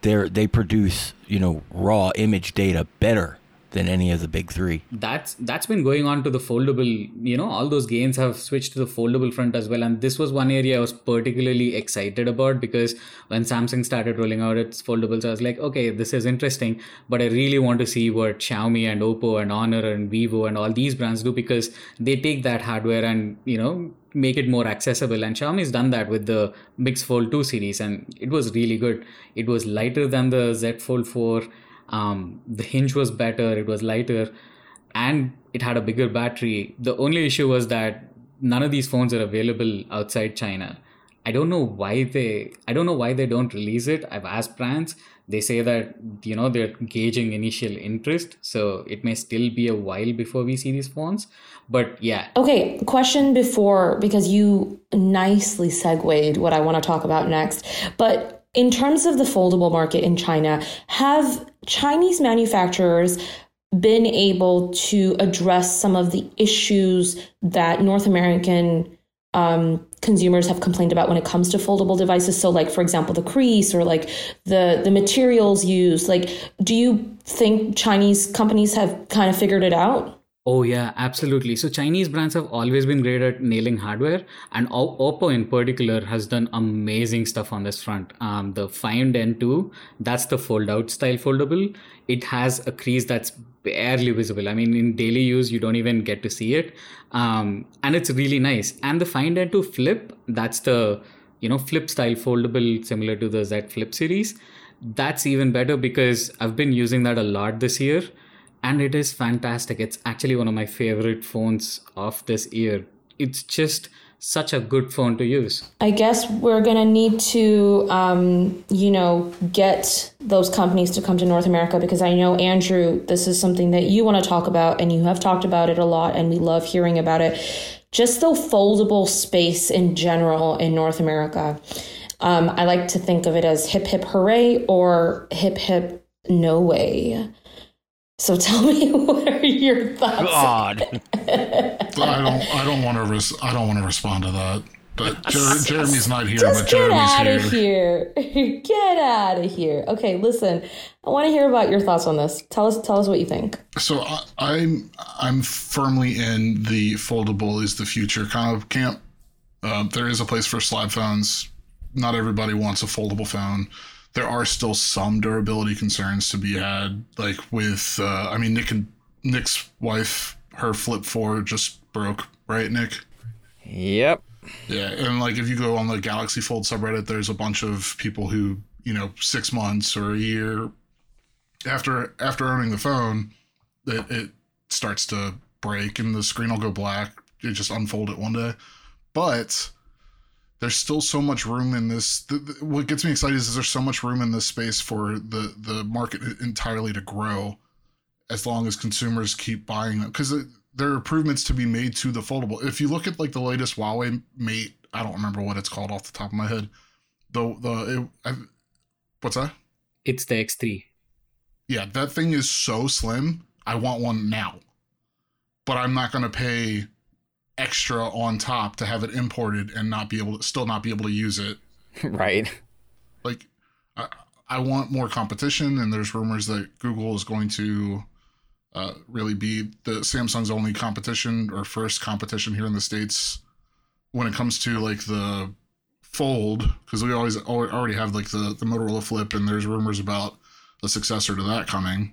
They they produce you know raw image data better than any of the big three. That's that's been going on to the foldable. You know, all those gains have switched to the foldable front as well. And this was one area I was particularly excited about because when Samsung started rolling out its foldables, I was like, okay, this is interesting. But I really want to see what Xiaomi and Oppo and Honor and Vivo and all these brands do because they take that hardware and you know make it more accessible and Xiaomi's done that with the Mix Fold 2 series and it was really good. It was lighter than the Z Fold 4 um, the hinge was better, it was lighter, and it had a bigger battery. The only issue was that none of these phones are available outside China. I don't know why they I don't know why they don't release it. I've asked brands. They say that you know they're gauging initial interest, so it may still be a while before we see these phones. But yeah. Okay, question before because you nicely segued what I want to talk about next. But in terms of the foldable market in China, have Chinese manufacturers been able to address some of the issues that North American um, consumers have complained about when it comes to foldable devices? So, like for example, the crease or like the the materials used. Like, do you think Chinese companies have kind of figured it out? Oh yeah, absolutely. So Chinese brands have always been great at nailing hardware, and Oppo in particular has done amazing stuff on this front. Um, the Find N2, that's the fold-out style foldable. It has a crease that's barely visible. I mean, in daily use, you don't even get to see it, um, and it's really nice. And the Find N2 Flip, that's the you know flip style foldable, similar to the Z Flip series. That's even better because I've been using that a lot this year and it is fantastic. It's actually one of my favorite phones of this year. It's just such a good phone to use. I guess we're going to need to, um, you know, get those companies to come to North America because I know, Andrew, this is something that you want to talk about and you have talked about it a lot and we love hearing about it. Just the foldable space in general in North America. Um, I like to think of it as hip hip hooray or hip hip no way. So tell me, what are your thoughts? God, I don't. I don't want to. Res- I don't want to respond to that. But Jer- Jeremy's not here. Just but get Jeremy's out of here. get out of here. Okay, listen. I want to hear about your thoughts on this. Tell us. Tell us what you think. So I, I'm I'm firmly in the foldable is the future kind of camp. Uh, there is a place for slide phones. Not everybody wants a foldable phone. There are still some durability concerns to be had, like with uh, I mean Nick and Nick's wife, her Flip Four just broke, right, Nick? Yep. Yeah, and like if you go on the Galaxy Fold subreddit, there's a bunch of people who, you know, six months or a year after after owning the phone, it, it starts to break and the screen will go black. You just unfold it one day, but there's still so much room in this. The, the, what gets me excited is there's so much room in this space for the the market entirely to grow, as long as consumers keep buying them because uh, there are improvements to be made to the foldable. If you look at like the latest Huawei Mate, I don't remember what it's called off the top of my head. The the it, I, what's that? It's the X3. Yeah, that thing is so slim. I want one now, but I'm not going to pay extra on top to have it imported and not be able to still not be able to use it. right. Like, I, I want more competition, and there's rumors that Google is going to uh, really be the Samsung's only competition or first competition here in the states when it comes to like the fold because we always already have like the the Motorola Flip, and there's rumors about a successor to that coming.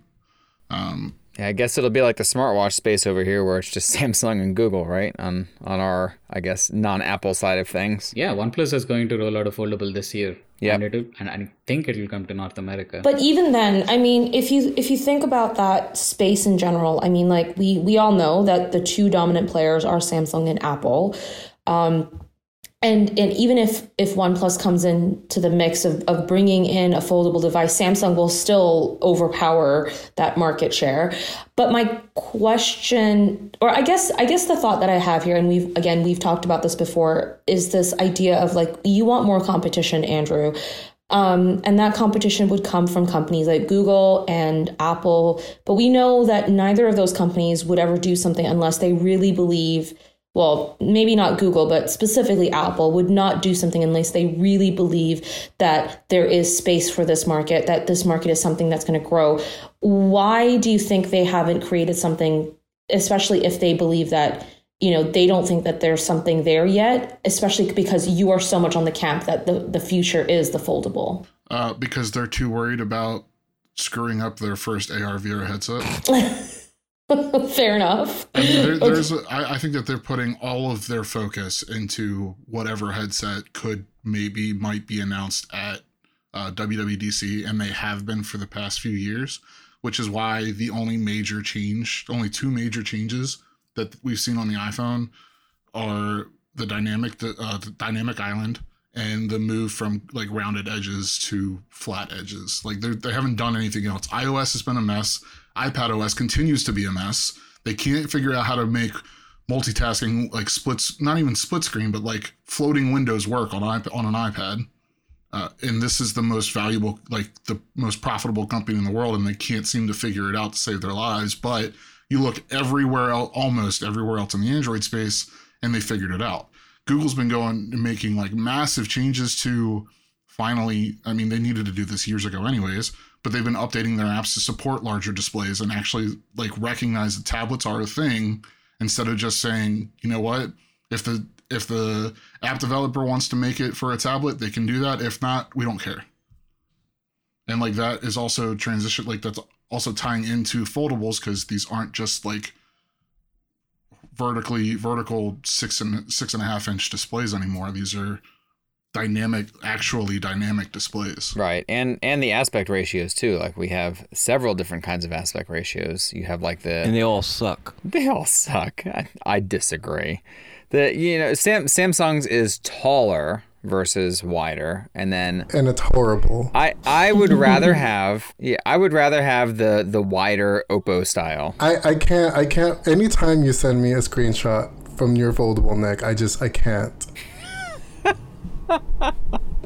Um, yeah, I guess it'll be like the smartwatch space over here, where it's just Samsung and Google, right? On on our, I guess, non-Apple side of things. Yeah, OnePlus is going to roll out a foldable this year. Yeah, and it'll and I think it will come to North America. But even then, I mean, if you if you think about that space in general, I mean, like we we all know that the two dominant players are Samsung and Apple. Um, and and even if if OnePlus comes into the mix of, of bringing in a foldable device, Samsung will still overpower that market share. But my question, or I guess I guess the thought that I have here, and we've again we've talked about this before, is this idea of like you want more competition, Andrew. Um, and that competition would come from companies like Google and Apple. But we know that neither of those companies would ever do something unless they really believe well, maybe not Google, but specifically Apple would not do something unless they really believe that there is space for this market, that this market is something that's going to grow. Why do you think they haven't created something, especially if they believe that, you know, they don't think that there's something there yet, especially because you are so much on the camp that the, the future is the foldable? Uh, because they're too worried about screwing up their first AR VR headset. Fair enough. I mean, there, there's. A, I, I think that they're putting all of their focus into whatever headset could maybe might be announced at uh, WWDC, and they have been for the past few years. Which is why the only major change, only two major changes that we've seen on the iPhone, are the dynamic, the, uh, the dynamic island, and the move from like rounded edges to flat edges. Like they they haven't done anything else. iOS has been a mess iPad OS continues to be a mess. They can't figure out how to make multitasking like splits, not even split screen, but like floating windows work on iP- on an iPad. Uh, and this is the most valuable, like the most profitable company in the world, and they can't seem to figure it out to save their lives. But you look everywhere else, almost everywhere else in the Android space, and they figured it out. Google's been going and making like massive changes to finally. I mean, they needed to do this years ago, anyways but they've been updating their apps to support larger displays and actually like recognize that tablets are a thing instead of just saying, you know what, if the if the app developer wants to make it for a tablet, they can do that. If not, we don't care. And like that is also transition like that's also tying into foldables because these aren't just like vertically vertical six and six and a half inch displays anymore. These are dynamic actually dynamic displays. Right. And and the aspect ratios too. Like we have several different kinds of aspect ratios. You have like the and they all suck. They all suck. I, I disagree. The you know Sam, samsung's is taller versus wider and then and it's horrible. I i would rather have yeah i would rather have the the wider oppo style. I i can't i can't anytime you send me a screenshot from your foldable Nick i just i can't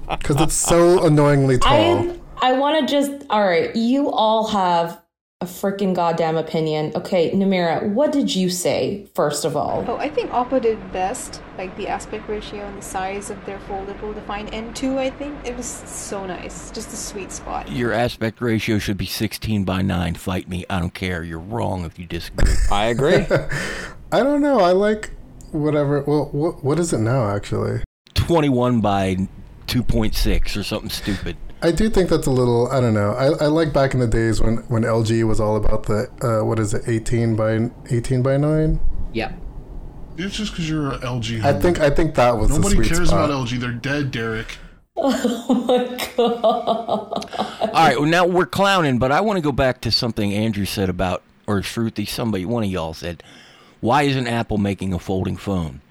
because it's so annoyingly tall. I, I want to just, all right, you all have a freaking goddamn opinion. Okay, Namerah, what did you say, first of all? Oh, I think Oppo did best. Like the aspect ratio and the size of their foldable the Find N2, I think. It was so nice. Just a sweet spot. Your aspect ratio should be 16 by 9. Fight me. I don't care. You're wrong if you disagree. I agree. I don't know. I like whatever. Well, what, what is it now, actually? 21 by 2.6 or something stupid. I do think that's a little. I don't know. I, I like back in the days when when LG was all about the uh, what is it, 18 by 18 by 9. Yeah. It's just because you're an LG. I think I think that was nobody cares spot. about LG. They're dead, Derrek. Oh my god! All right, well now we're clowning, but I want to go back to something Andrew said about, or Shruti, somebody, one of y'all said, why isn't Apple making a folding phone?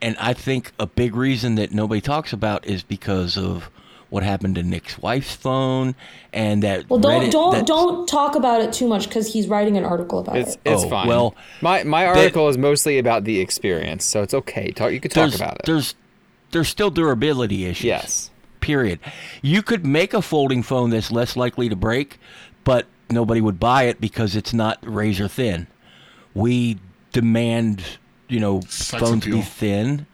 And I think a big reason that nobody talks about is because of what happened to Nick's wife's phone and that. Well, don't Reddit, don't don't talk about it too much because he's writing an article about it's, it. It's oh, fine. Well, my my article that, is mostly about the experience, so it's okay. Talk, you could talk about it. There's there's still durability issues. Yes. Period. You could make a folding phone that's less likely to break, but nobody would buy it because it's not razor thin. We demand you know, sex phones appeal. be thin.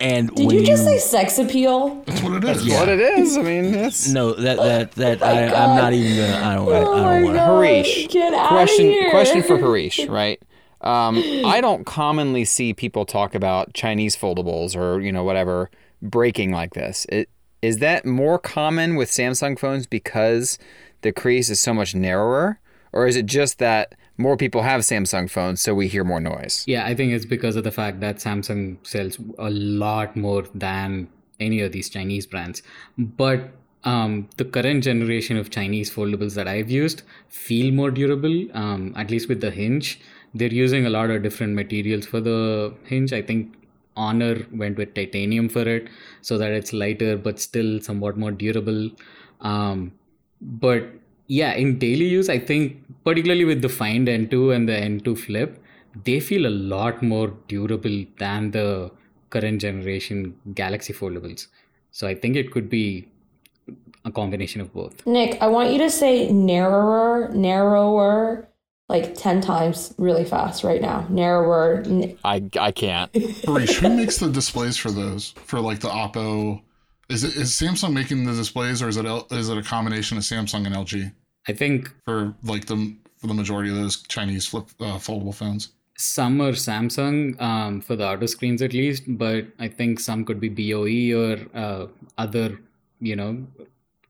And did you just say sex appeal? That's what it is. That's yeah. what it is. I mean, it's no that that that oh I, I'm not even gonna. I don't. I, oh I don't want to. Harish. Get out question of here. question for Harish, right? Um, I don't commonly see people talk about Chinese foldables or you know whatever breaking like this. It, is that more common with Samsung phones because the crease is so much narrower, or is it just that more people have Samsung phones, so we hear more noise. Yeah, I think it's because of the fact that Samsung sells a lot more than any of these Chinese brands. But um, the current generation of Chinese foldables that I've used feel more durable, um, at least with the hinge. They're using a lot of different materials for the hinge. I think Honor went with titanium for it so that it's lighter but still somewhat more durable. Um, but yeah, in daily use, I think particularly with the Find N2 and the N2 Flip, they feel a lot more durable than the current generation Galaxy foldables. So I think it could be a combination of both. Nick, I want you to say narrower, narrower, like 10 times really fast right now. Narrower. I, I can't. Harish, who makes the displays for those? For like the Oppo? Is it is Samsung making the displays or is it L, is it a combination of Samsung and LG? I think for like the for the majority of those Chinese flip uh, foldable phones. Some are Samsung um, for the outer screens at least, but I think some could be BOE or uh, other, you know,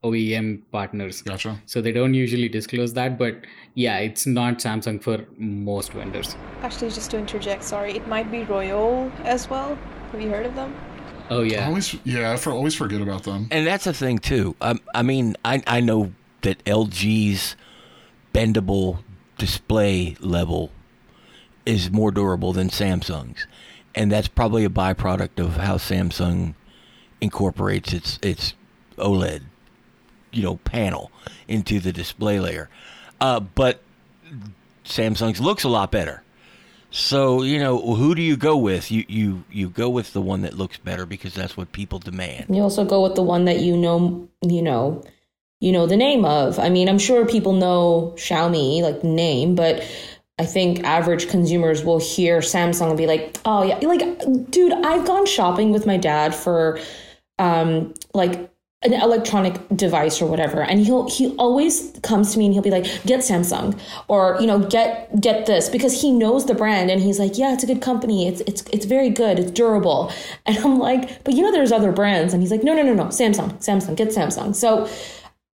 OEM partners. Gotcha. So they don't usually disclose that, but yeah, it's not Samsung for most vendors. Actually, just to interject, sorry, it might be Royole as well. Have you heard of them? Oh yeah. I always yeah, I for, always forget about them. And that's a thing too. Um, I mean, I I know that LG's bendable display level is more durable than Samsung's, and that's probably a byproduct of how Samsung incorporates its its OLED, you know, panel into the display layer. Uh, but Samsung's looks a lot better. So you know, who do you go with? You you you go with the one that looks better because that's what people demand. You also go with the one that you know, you know, you know the name of. I mean, I'm sure people know Xiaomi, like name, but I think average consumers will hear Samsung and be like, "Oh yeah, like dude, I've gone shopping with my dad for um like an electronic device or whatever. And he'll he always comes to me and he'll be like get samsung or you know get get this because he knows the brand and he's like yeah it's a good company. It's it's it's very good. It's durable. And i'm like but you know there's other brands. And he's like no no no no. Samsung samsung get samsung. So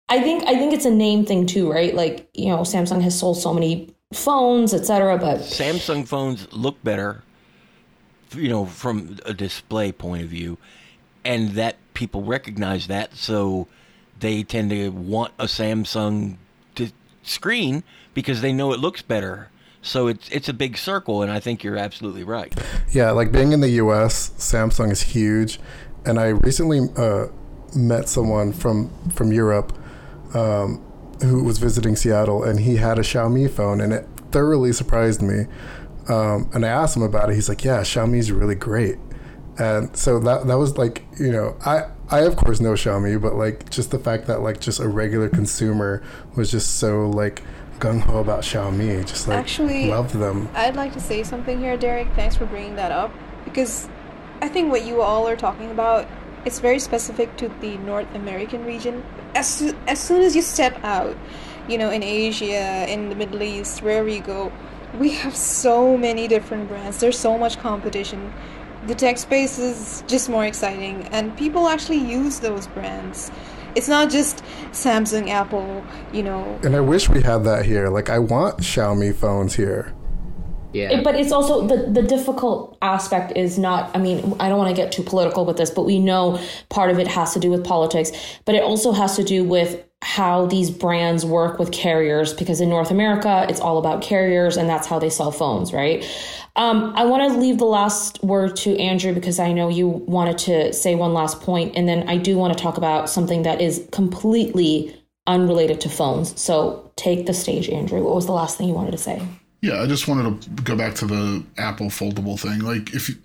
i think i think it's a name thing too right? Like you know samsung has sold so many phones etc but samsung phones look better you know from a display point of view and that people recognize that, so they tend to want a Samsung to screen because they know it looks better. So it's it's a big circle, and I think you're absolutely right. Yeah, like being in the U.S., Samsung is huge, and I recently uh, met someone from from Europe um, who was visiting Seattle, and he had a Xiaomi phone, and it thoroughly surprised me. Um, and I asked him about it. He's like, "Yeah, Xiaomi's really great." And so that that was like you know I I of course know Xiaomi, but like just the fact that like just a regular consumer was just so like gung ho about Xiaomi, just like Actually, loved them. I'd like to say something here, Derrek. Thanks for bringing that up because I think what you all are talking about it's very specific to the North American region. As as soon as you step out, you know, in Asia, in the Middle East, wherever you go, we have so many different brands. There's so much competition the tech space is just more exciting and people actually use those brands. It's not just samsung apple you know. And i wish we had that here. Like i want xiaomi phones here. Yeah. But it's also the the difficult aspect is not i mean i don't want to get too political with this but we know part of it has to do with politics. But it also has to do with how these brands work with carriers because in North America, it's all about carriers and that's how they sell phones, right? Um, I want to leave the last word to Andrew because I know you wanted to say one last point, and then I do want to talk about something that is completely unrelated to phones. So take the stage, Andrew. What was the last thing you wanted to say? Yeah, I just wanted to go back to the Apple foldable thing. Like, if you,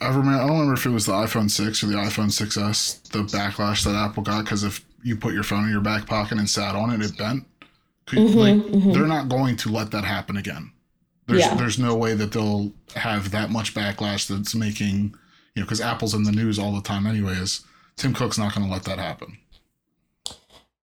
I remember, I don't remember if it was the iPhone 6 or the iPhone 6S, the backlash that Apple got because if you put your phone in your back pocket and sat on it, it bent. Mm-hmm, like, mm-hmm. They're not going to let that happen again. There's yeah. there's no way that they'll have that much backlash that's making you know because Apple's in the news all the time anyways. Tim Cook's not going to let that happen.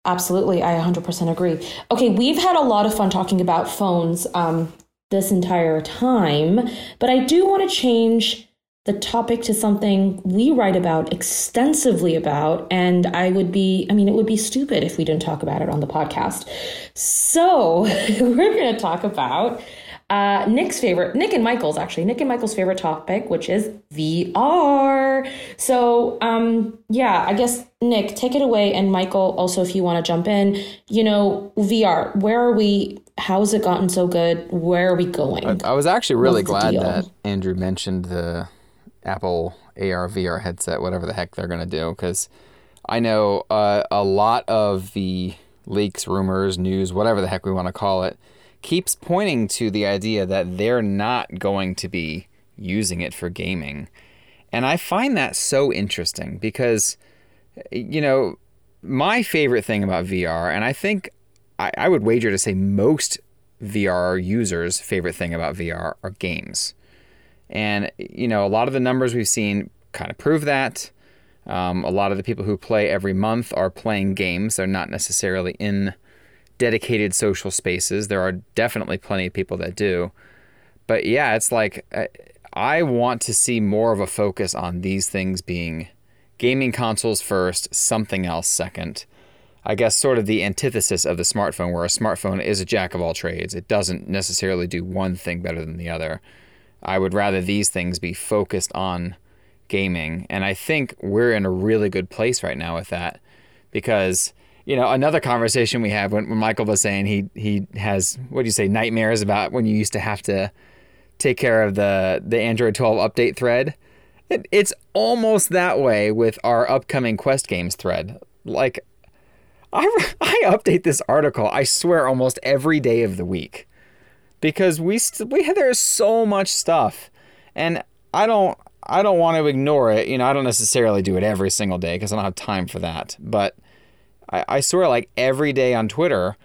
Absolutely, I 100% agree. Okay, we've had a lot of fun talking about phones um, this entire time, but I do want to change the topic to something we write about extensively about and i would be i mean it would be stupid if we didn't talk about it on the podcast so we're going to talk about uh, Nick's favorite, Nick and Michael's actually, Nick and Michael's favorite topic, which is VR. So, um, yeah, I guess Nick, take it away, and Michael, also, if you want to jump in, you know, VR. Where are we? How has it gotten so good? Where are we going? I, I was actually really What's glad that Andrew mentioned the Apple AR VR headset, whatever the heck they're to do, because I know uh, a lot of the leaks, rumors, news, whatever the heck we want to call it, keeps pointing to the idea that they're not going to be using it for gaming. And I find that so interesting because, you know, my favorite thing about VR, and I think I, I would wager to say most VR users' favorite thing about VR are games. And, you know, a lot of the numbers we've seen kind of prove that. Um, a lot of the people who play every month are playing games. They're not necessarily in dedicated social spaces. There are definitely plenty of people that do. But yeah, it's like I want to see more of a focus on these things being gaming consoles first, something else second. I guess sort of the antithesis of the smartphone, where a smartphone is a jack of all trades. It doesn't necessarily do one thing better than the other. I would rather these things be focused on gaming. And I think we're in a really good place right now with that because, you know, another conversation we had when, when Michael was saying he, he has, what do you say, nightmares about when you used to have to take care of the, the Android 12 update thread. It, it's almost that way with our upcoming Quest games thread. Like, I, I update this article, I swear, almost every day of the week because we st- we there's so much stuff, and I don't I don't want to ignore it. You know, I don't necessarily do it every single day because I don't have time for that. But I, I swear, like every day on Twitter,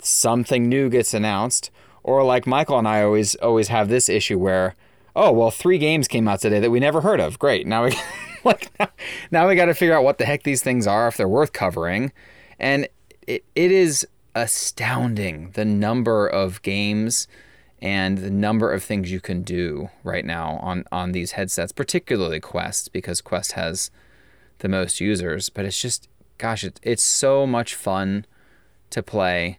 something new gets announced, or like Michael and I always always have this issue where, oh well, three games came out today that we never heard of. Great, now we like now, now we got to figure out what the heck these things are if they're worth covering, and it, it is astounding the number of games and the number of things you can do right now on on these headsets, particularly Quest, because Quest has the most users. But it's just, gosh, it, it's so much fun to play.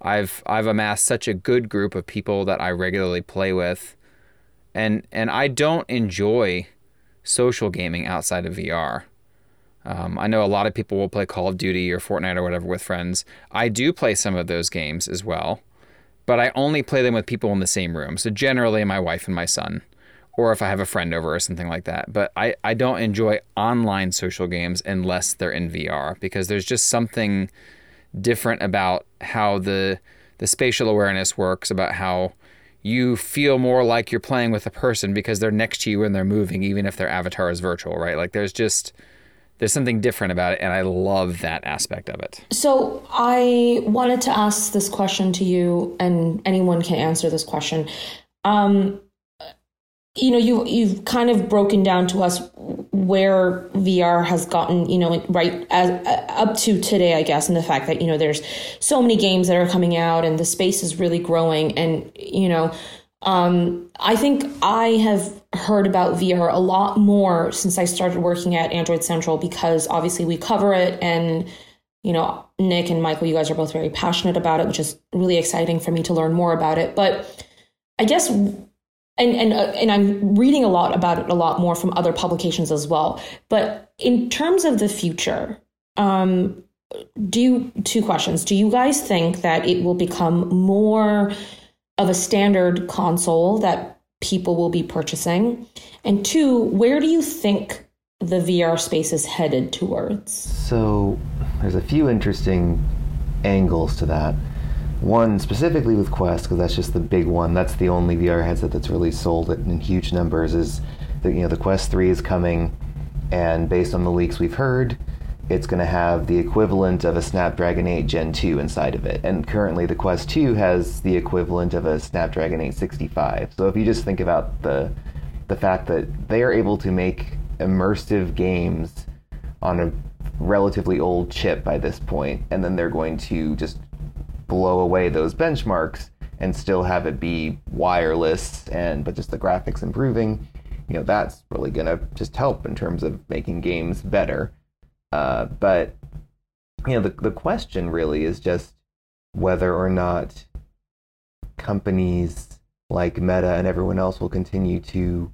I've I've amassed such a good group of people that I regularly play with, and and I don't enjoy social gaming outside of VR. Um, I know a lot of people will play Call of Duty or Fortnite or whatever with friends. I do play some of those games as well, but I only play them with people in the same room. So generally, my wife and my son, or if I have a friend over or something like that. But I, I don't enjoy online social games unless they're in VR because there's just something different about how the the spatial awareness works, about how you feel more like you're playing with a person because they're next to you and they're moving, even if their avatar is virtual, right? Like there's just there's something different about it, and I love that aspect of it. So I wanted to ask this question to you, and anyone can answer this question. Um, you know, you you've kind of broken down to us where VR has gotten, you know, right as, uh, up to today, I guess, and the fact that you know there's so many games that are coming out, and the space is really growing, and you know. Um, I think I have heard about VR a lot more since I started working at Android Central because obviously we cover it and you know Nick and Michael you guys are both very passionate about it which is really exciting for me to learn more about it. But I guess and and uh, and I'm reading a lot about it a lot more from other publications as well. But in terms of the future um do you two questions. Do you guys think that it will become more of a standard console that people will be purchasing? And two, where do you think the VR space is headed towards? So there's a few interesting angles to that. One specifically with Quest, because that's just the big one. That's the only VR headset that's really sold in huge numbers. Is that you know the Quest 3 is coming, and based on the leaks we've heard, it's going to have the equivalent of a Snapdragon 8 Gen 2 inside of it. And currently, the Quest 2 has the equivalent of a Snapdragon 865. So if you just think about the the fact that they are able to make immersive games on a relatively old chip by this point, and then they're going to just blow away those benchmarks and still have it be wireless and but just the graphics improving, you know, that's really going to just help in terms of making games better. Uh, but you know, the the question really is just whether or not companies like Meta and everyone else will continue to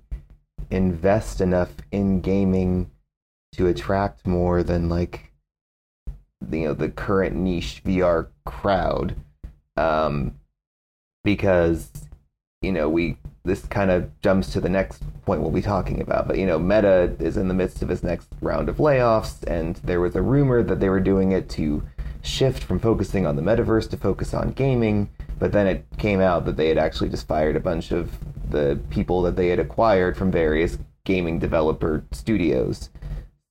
invest enough in gaming to attract more than like you know the current niche VR crowd. Um because you know we this kind of jumps to the next point we'll be talking about but you know Meta is in the midst of its next round of layoffs and there was a rumor that they were doing it to shift from focusing on the metaverse to focus on gaming but then it came out that they had actually just fired a bunch of the people that they had acquired from various gaming developer studios.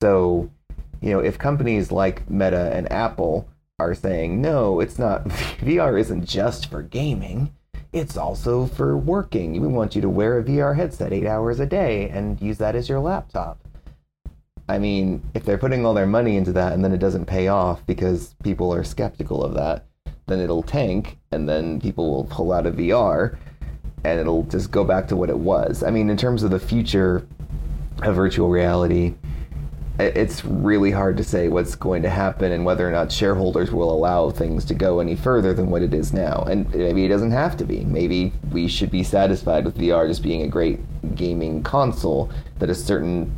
So, you know, if companies like Meta and Apple are saying, no, it's not, VR isn't just for gaming, it's also for working. We want you to wear a VR headset eight hours a day and use that as your laptop. I mean, if they're putting all their money into that and then it doesn't pay off because people are skeptical of that, then it'll tank and then people will pull out of VR and it'll just go back to what it was. I mean, in terms of the future of virtual reality, it's really hard to say what's going to happen and whether or not shareholders will allow things to go any further than what it is now. And maybe it doesn't have to be. Maybe we should be satisfied with VR just being a great gaming console that a certain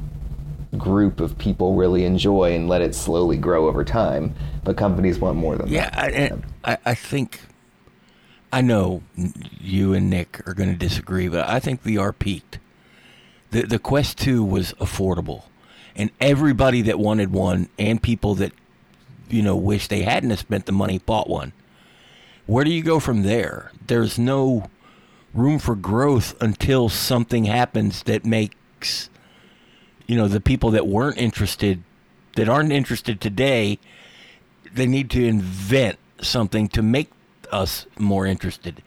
group of people really enjoy and let it slowly grow over time. But companies want more than yeah, that. Yeah, I, I think I know you and Nick are going to disagree, but I think VR peaked. The the Quest 2 was affordable. And everybody that wanted one and people that you know wish they hadn't spent the money bought one. Where do you go from there? There's no room for growth until something happens that makes you know the people that weren't interested that aren't interested today they need to invent something to make us more interested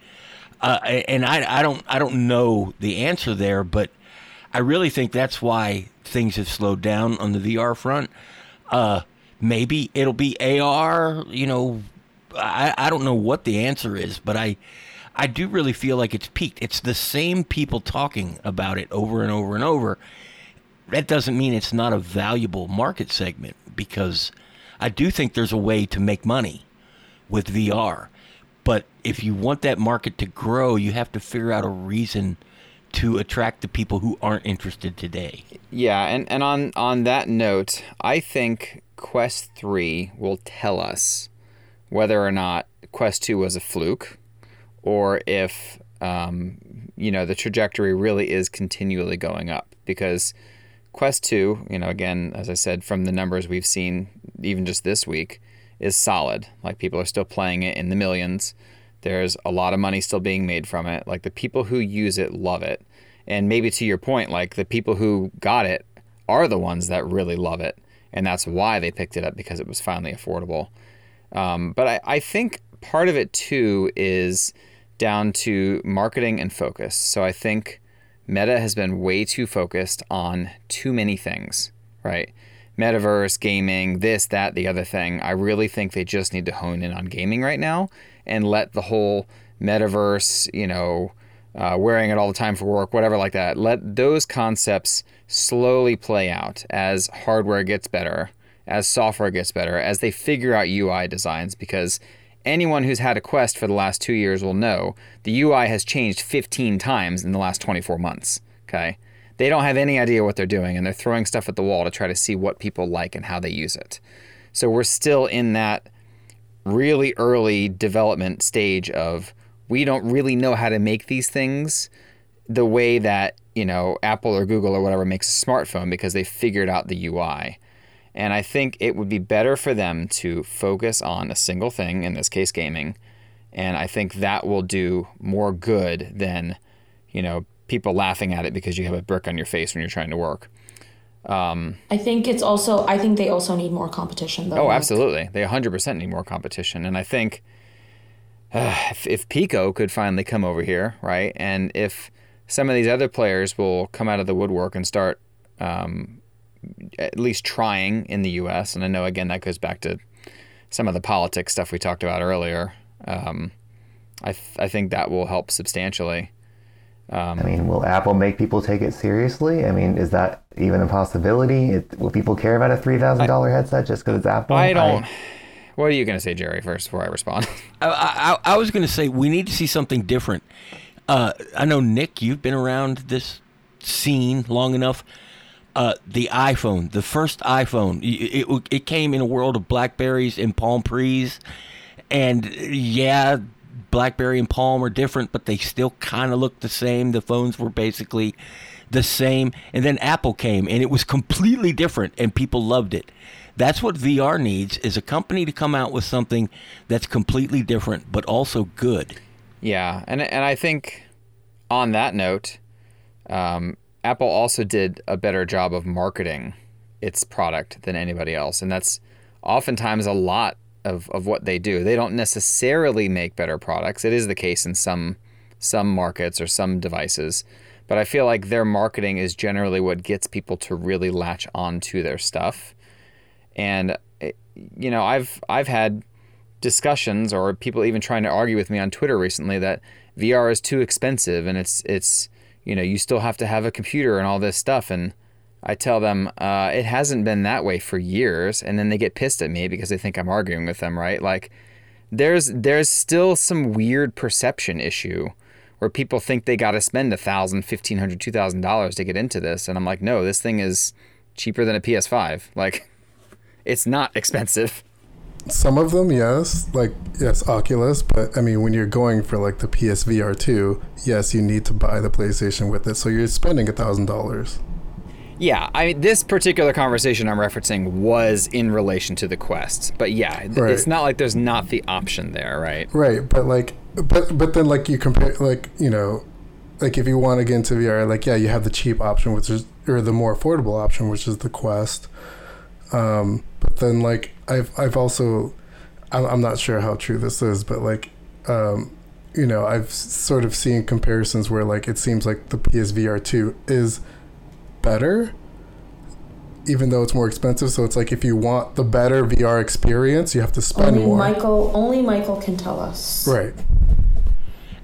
uh, and I, I don't I don't know the answer there but I really think that's why things have slowed down on the VR front. Uh, maybe it'll be AR you know I, I don't know what the answer is but I I do really feel like it's peaked. It's the same people talking about it over and over and over. That doesn't mean it's not a valuable market segment because I do think there's a way to make money with VR. But if you want that market to grow, you have to figure out a reason to attract the people who aren't interested today. Yeah, and, and on, on that note, I think Quest 3 will tell us whether or not Quest 2 was a fluke or if, um, you know, the trajectory really is continually going up. Because Quest 2, you know, again, as I said, from the numbers we've seen, even just this week, is solid. Like people are still playing it in the millions. There's a lot of money still being made from it. Like the people who use it love it. And maybe to your point, like the people who got it are the ones that really love it. And that's why they picked it up because it was finally affordable. Um, but I, I think part of it too is down to marketing and focus. So I think Meta has been way too focused on too many things, right? Metaverse, gaming, this, that, the other thing. I really think they just need to hone in on gaming right now and let the whole metaverse, you know, uh, wearing it all the time for work, whatever like that, let those concepts slowly play out as hardware gets better, as software gets better, as they figure out UI designs, because anyone who's had a Quest for the last two years will know the UI has changed 15 times in the last 24 months. Okay. They don't have any idea what they're doing and they're throwing stuff at the wall to try to see what people like and how they use it. So we're still in that really early development stage of we don't really know how to make these things the way that, you know, Apple or Google or whatever makes a smartphone because they figured out the UI. And I think it would be better for them to focus on a single thing, in this case, gaming. And I think that will do more good than, you know, people laughing at it because you have a brick on your face when you're trying to work. Um, I think it's also, I think they also need more competition, though. Oh, absolutely. They 100% need more competition. And I think uh, if, if Pico could finally come over here, right? And if some of these other players will come out of the woodwork and start um, at least trying in the U.S. And I know again that goes back to some of the politics stuff we talked about earlier. Um, I th- I think that will help substantially. Um, I mean, will Apple make people take it seriously? I mean, is that even a possibility? It, will people care about a three thousand dollar headset just because it's Apple? I don't. I, what are you going to say, Jerry? First, before I respond, I, I, I was going to say we need to see something different. Uh, I know Nick, you've been around this scene long enough. Uh, the iPhone, the first iPhone, it, it, it came in a world of Blackberries and Palm Pre's, and yeah, BlackBerry and Palm are different, but they still kind of look the same. The phones were basically the same, and then Apple came, and it was completely different, and people loved it. That's what VR needs: is a company to come out with something that's completely different, but also good. Yeah, and and I think on that note, um, Apple also did a better job of marketing its product than anybody else, and that's oftentimes a lot of, of what they do. They don't necessarily make better products. It is the case in some some markets or some devices, but I feel like their marketing is generally what gets people to really latch on to their stuff. And eh, you know, I've I've had discussions or people even trying to argue with me on Twitter recently that VR is too expensive and it's it's you know, you still have to have a computer and all this stuff. And I tell them uh, it hasn't been that way for years, and then they get pissed at me because they think I'm arguing with them, right? Like, there's there's still some weird perception issue where people think they got to spend a thousand, fifteen hundred, two thousand dollars to get into this, and I'm like, no, this thing is cheaper than a PS5. Like, it's not expensive. Some of them, yes, like yes, Oculus. But I mean, when you're going for like the PSVR two, yes, you need to buy the PlayStation with it, so you're spending a thousand dollars. Yeah, I mean, this particular conversation I'm referencing was in relation to the Quest, but yeah, right. it's not like there's not the option there, right? Right, but like, but but then like you compare, like you know, like if you want to get into VR, like yeah, you have the cheap option, which is or the more affordable option, which is the Quest. Um, but then like I've I've also I'm, I'm not sure how true this is, but like um, you know I've sort of seen comparisons where like it seems like the PSVR two is better even though it's more expensive. So it's like if you want the better VR experience, you have to spend only more. Michael, only Michael can tell us. Right.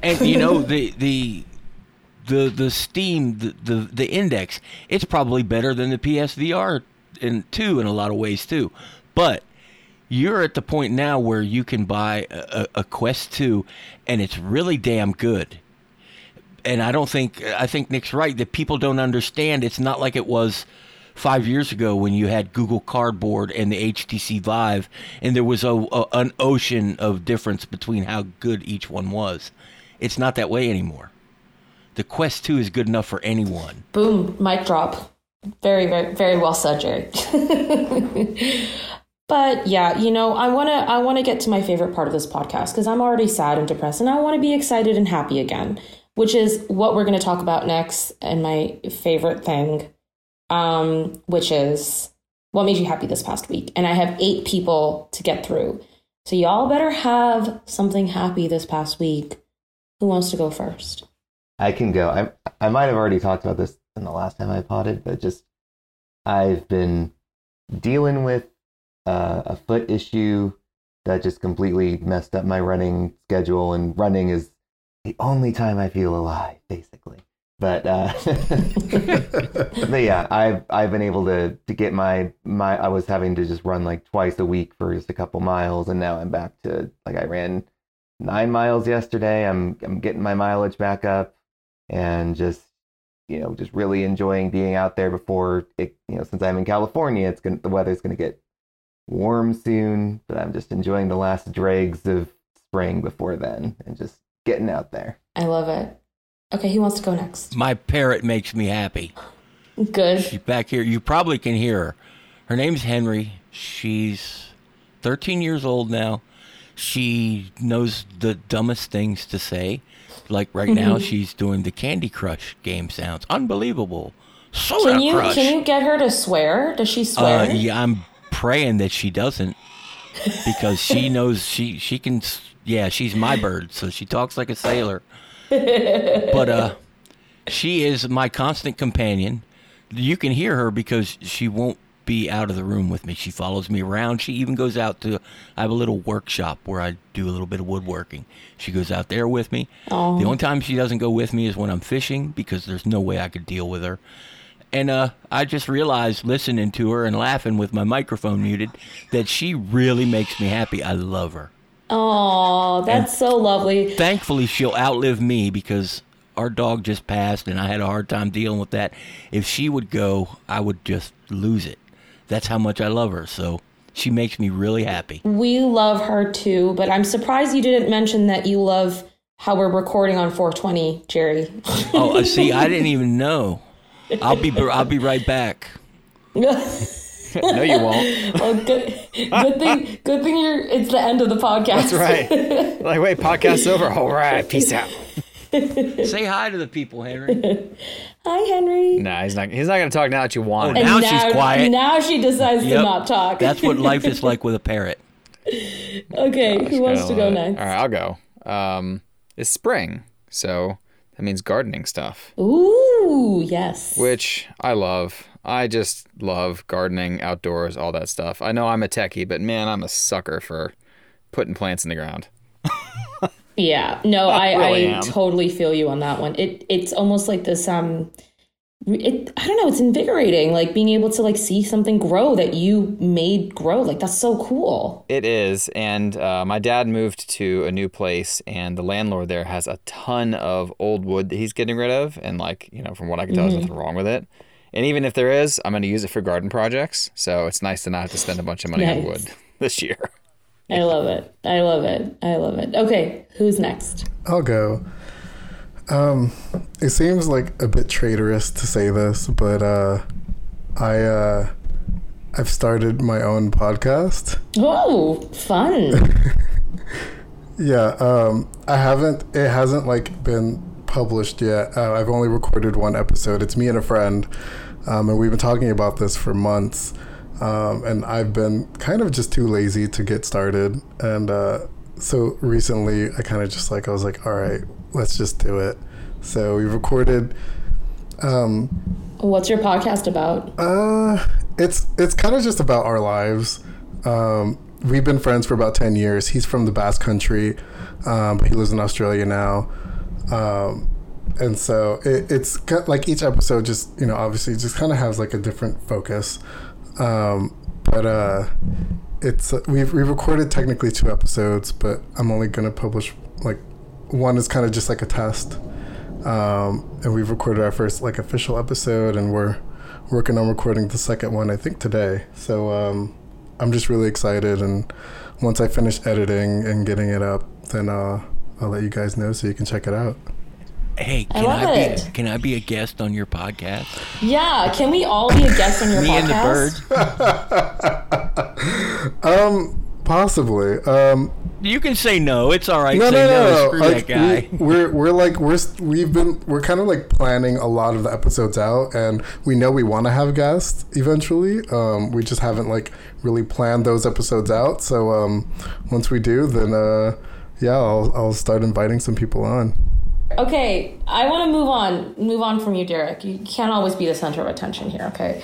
And you know the the the the Steam the, the the index, it's probably better than the PSVR in two in a lot of ways too. But you're at the point now where you can buy a, a Quest 2 and it's really damn good. And I don't think I think Nick's right that people don't understand it's not like it was 5 years ago when you had Google Cardboard and the HTC Vive and there was a, a an ocean of difference between how good each one was. It's not that way anymore. The Quest 2 is good enough for anyone. Boom, mic drop. Very, very, very well said, Jerry. But yeah, you know, I want to I want to get to my favorite part of this podcast because I'm already sad and depressed and I want to be excited and happy again, which is what we're going to talk about next and my favorite thing um which is what made you happy this past week. And I have 8 people to get through. So y'all better have something happy this past week. Who wants to go first? I can go. I I might have already talked about this in the last time I potted, but just I've been dealing with uh, a foot issue that just completely messed up my running schedule. And running is the only time I feel alive, basically. But, uh, but yeah, I've I've been able to to get my my I was having to just run like twice a week for just a couple miles, and now I'm back to like I ran nine miles yesterday. I'm I'm getting my mileage back up, and just you know just really enjoying being out there before it. You know, since I'm in California, it's gonna the weather's gonna get warm soon, but I'm just enjoying the last dregs of spring before then and just getting out there. I love it. Okay, who wants to go next? My parrot makes me happy. Good. She's back here. You probably can hear her. Her name's Henry. She's 13 years old now. She knows the dumbest things to say. Like right now, she's doing the Candy Crush game sounds. Unbelievable. Soda can you Crush. can you get her to swear? Does she swear? Uh, yeah, I'm praying that she doesn't because she knows she she can yeah she's my bird so she talks like a sailor but uh she is my constant companion you can hear her because she won't be out of the room with me she follows me around she even goes out to i have a little workshop where i do a little bit of woodworking she goes out there with me Aw. the only time she doesn't go with me is when i'm fishing because there's no way i could deal with her and uh, I just realized listening to her and laughing with my microphone muted that she really makes me happy. I love her. Oh, that's so lovely. Thankfully, she'll outlive me because our dog just passed, and I had a hard time dealing with that. If she would go, I would just lose it. That's how much I love her. So she makes me really happy. We love her too, but I'm surprised you didn't mention that you love how we're recording on 420, Jerry. Oh, see, I didn't even know. I'll be I'll be right back. no, you won't. well, good, good thing, good thing you're. It's the end of the podcast. That's right. Like, wait, podcast's over. All right, peace out. Say hi to the people, Henry. Hi, Henry. Nah, he's not. He's not gonna talk now that you want. Oh, him. now she's quiet. Now she decides to not talk. That's what life is like with a parrot. okay, who wants to go next? All right, I'll go. Um, it's spring, so that means gardening stuff, Ooh, yes. which I love. I just love gardening, outdoors, all that stuff. I know I'm a techie, but man, I'm a sucker for putting plants in the ground. Yeah, no, I, really I am. totally feel you on that one. It it's almost like this um it I don't know, it's invigorating like being able to like see something grow that you made grow. Like that's so cool. It is, and uh, my dad moved to a new place, and the landlord there has a ton of old wood that he's getting rid of, and like you know, from what I can tell, there's nothing wrong with it. And even if there is, I'm going to use it for garden projects, so it's nice to not have to spend a bunch of money on wood this year. I love it. I love it. I love it. Okay, who's next? I'll go. Um, it seems like a bit traitorous to say this, but uh, I uh, I've started my own podcast. Oh, fun. Yeah, um, I haven't. It hasn't like been published yet. Uh, I've only recorded one episode. It's me and a friend, um, and we've been talking about this for months. Um, and I've been kind of just too lazy to get started. And uh, so recently, I kind of just like I was like, all right, let's just do it. So we recorded. Um, What's your podcast about? uh, it's it's kind of just about our lives. Um, we've been friends for about ten years. He's from the Basque Country, um, but he lives in Australia now. Um, and so it, it's got, like each episode just you know obviously just kind of has like a different focus. Um, but uh, it's we've we recorded technically two episodes, but I'm only gonna publish like one is kind of just like a test. Um, and we've recorded our first like official episode, and we're working on recording the second one I think today. So um, I'm just really excited, and once I finish editing and getting it up, then uh, I'll let you guys know so you can check it out. Hey, can I, love be it. can I be a guest on your podcast? Yeah, can we all be a guest on your podcast? Me podcast? and the bird. Um, possibly. Um, You can say no. It's all right. no, say no, no. no, Screw no. that Like, guy. we, we're we're like we're we've been we're kind of like planning a lot of the episodes out, and we know we want to have guests eventually. Um, we just haven't like really planned those episodes out. So um, once we do, then uh, yeah, I'll I'll start inviting some people on. Okay, I want to move on. Move on from you, Derrek. You can't always be the center of attention here. Okay,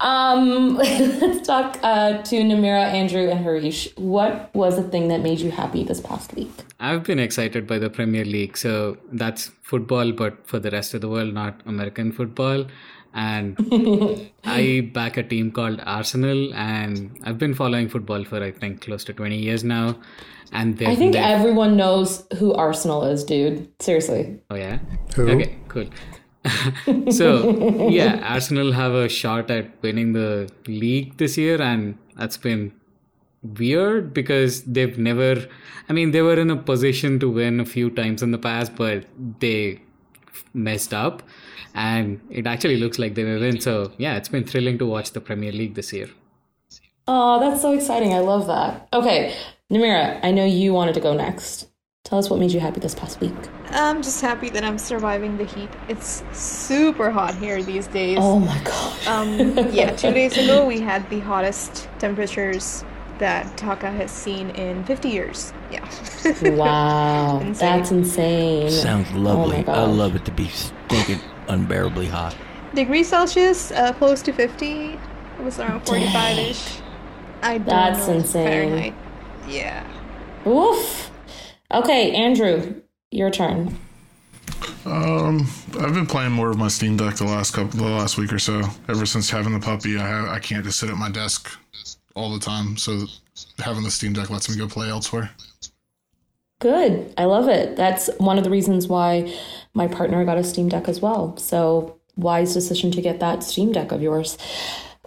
um, let's talk uh, to Namerah, Andrew, and Harish. What was the thing that made you happy this past week? I've been excited by the Premier League. So that's football, but for the rest of the world, not American football. And I back a team called Arsenal, and I've been following football for I think close to 20 years now. And they've I think nev- everyone knows who Arsenal is, dude. Seriously. Oh yeah. Who? Okay, cool. so yeah, Arsenal have a shot at winning the league this year, and that's been weird because they've never. I mean, they were in a position to win a few times in the past, but they messed up, and it actually looks like they will win. So yeah, it's been thrilling to watch the Premier League this year. Oh, that's so exciting. I love that. Okay, Namerah, I know you wanted to go next. Tell us what made you happy this past week. I'm just happy that I'm surviving the heat. It's super hot here these days. Oh my gosh. Um, yeah, two days ago we had the hottest temperatures that Dhaka has seen in 50 years. Yeah. wow, Insane. that's insane. Sounds Oh lovely. my I love it to be stinking unbearably hot. Degrees Celsius, uh, close to 50. It was around 45 ish. I don't That's know insane. Fahrenheit. Yeah. Oof. Okay, Andrew, your turn. Um, I've been playing more of my Steam Deck the last couple, the last week or so. Ever since having the puppy, I have, I can't just sit at my desk all the time. So having the Steam Deck lets me go play elsewhere. Good. I love it. That's one of the reasons why my partner got a Steam Deck as well. So, wise decision to get that Steam Deck of yours.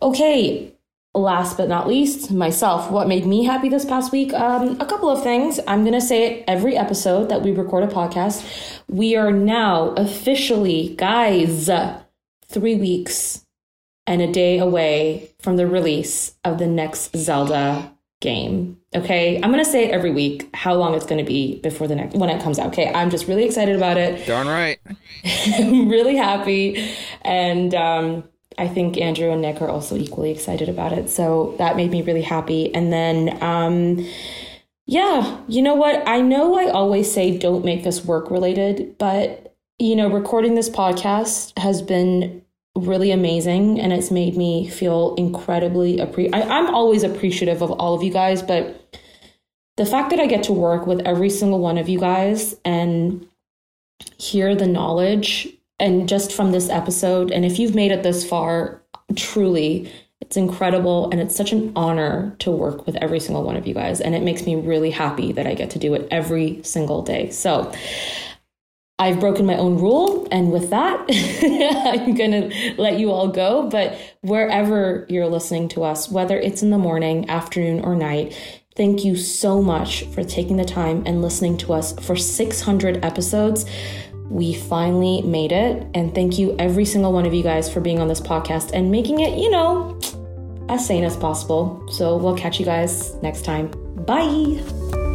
Okay, last but not least, myself. What made me happy this past week? Um, a couple of things. I'm going to say it every episode that we record a podcast. We are now officially, guys, three weeks and a day away from the release of the next Zelda game. Okay, I'm gonna say it every week how long it's gonna be before the next when it comes out. Okay, I'm just really excited about it. Darn right. I'm really happy, and um, I think Andrew and Nick are also equally excited about it. So that made me really happy. And then, um, yeah, you know what? I know I always say don't make this work related, but you know, recording this podcast has been really amazing and it's made me feel incredibly appre- I'm always appreciative of all of you guys, but the fact that I get to work with every single one of you guys and hear the knowledge and just from this episode and if you've made it this far truly it's incredible and it's such an honor to work with every single one of you guys and it makes me really happy that I get to do it every single day. So I've broken my own rule, and with that, I'm going to let you all go. But wherever you're listening to us, whether it's in the morning, afternoon, or night, thank you so much for taking the time and listening to us for 600 episodes. We finally made it. And thank you, every single one of you guys, for being on this podcast and making it, you know, as sane as possible. So we'll catch you guys next time. Bye.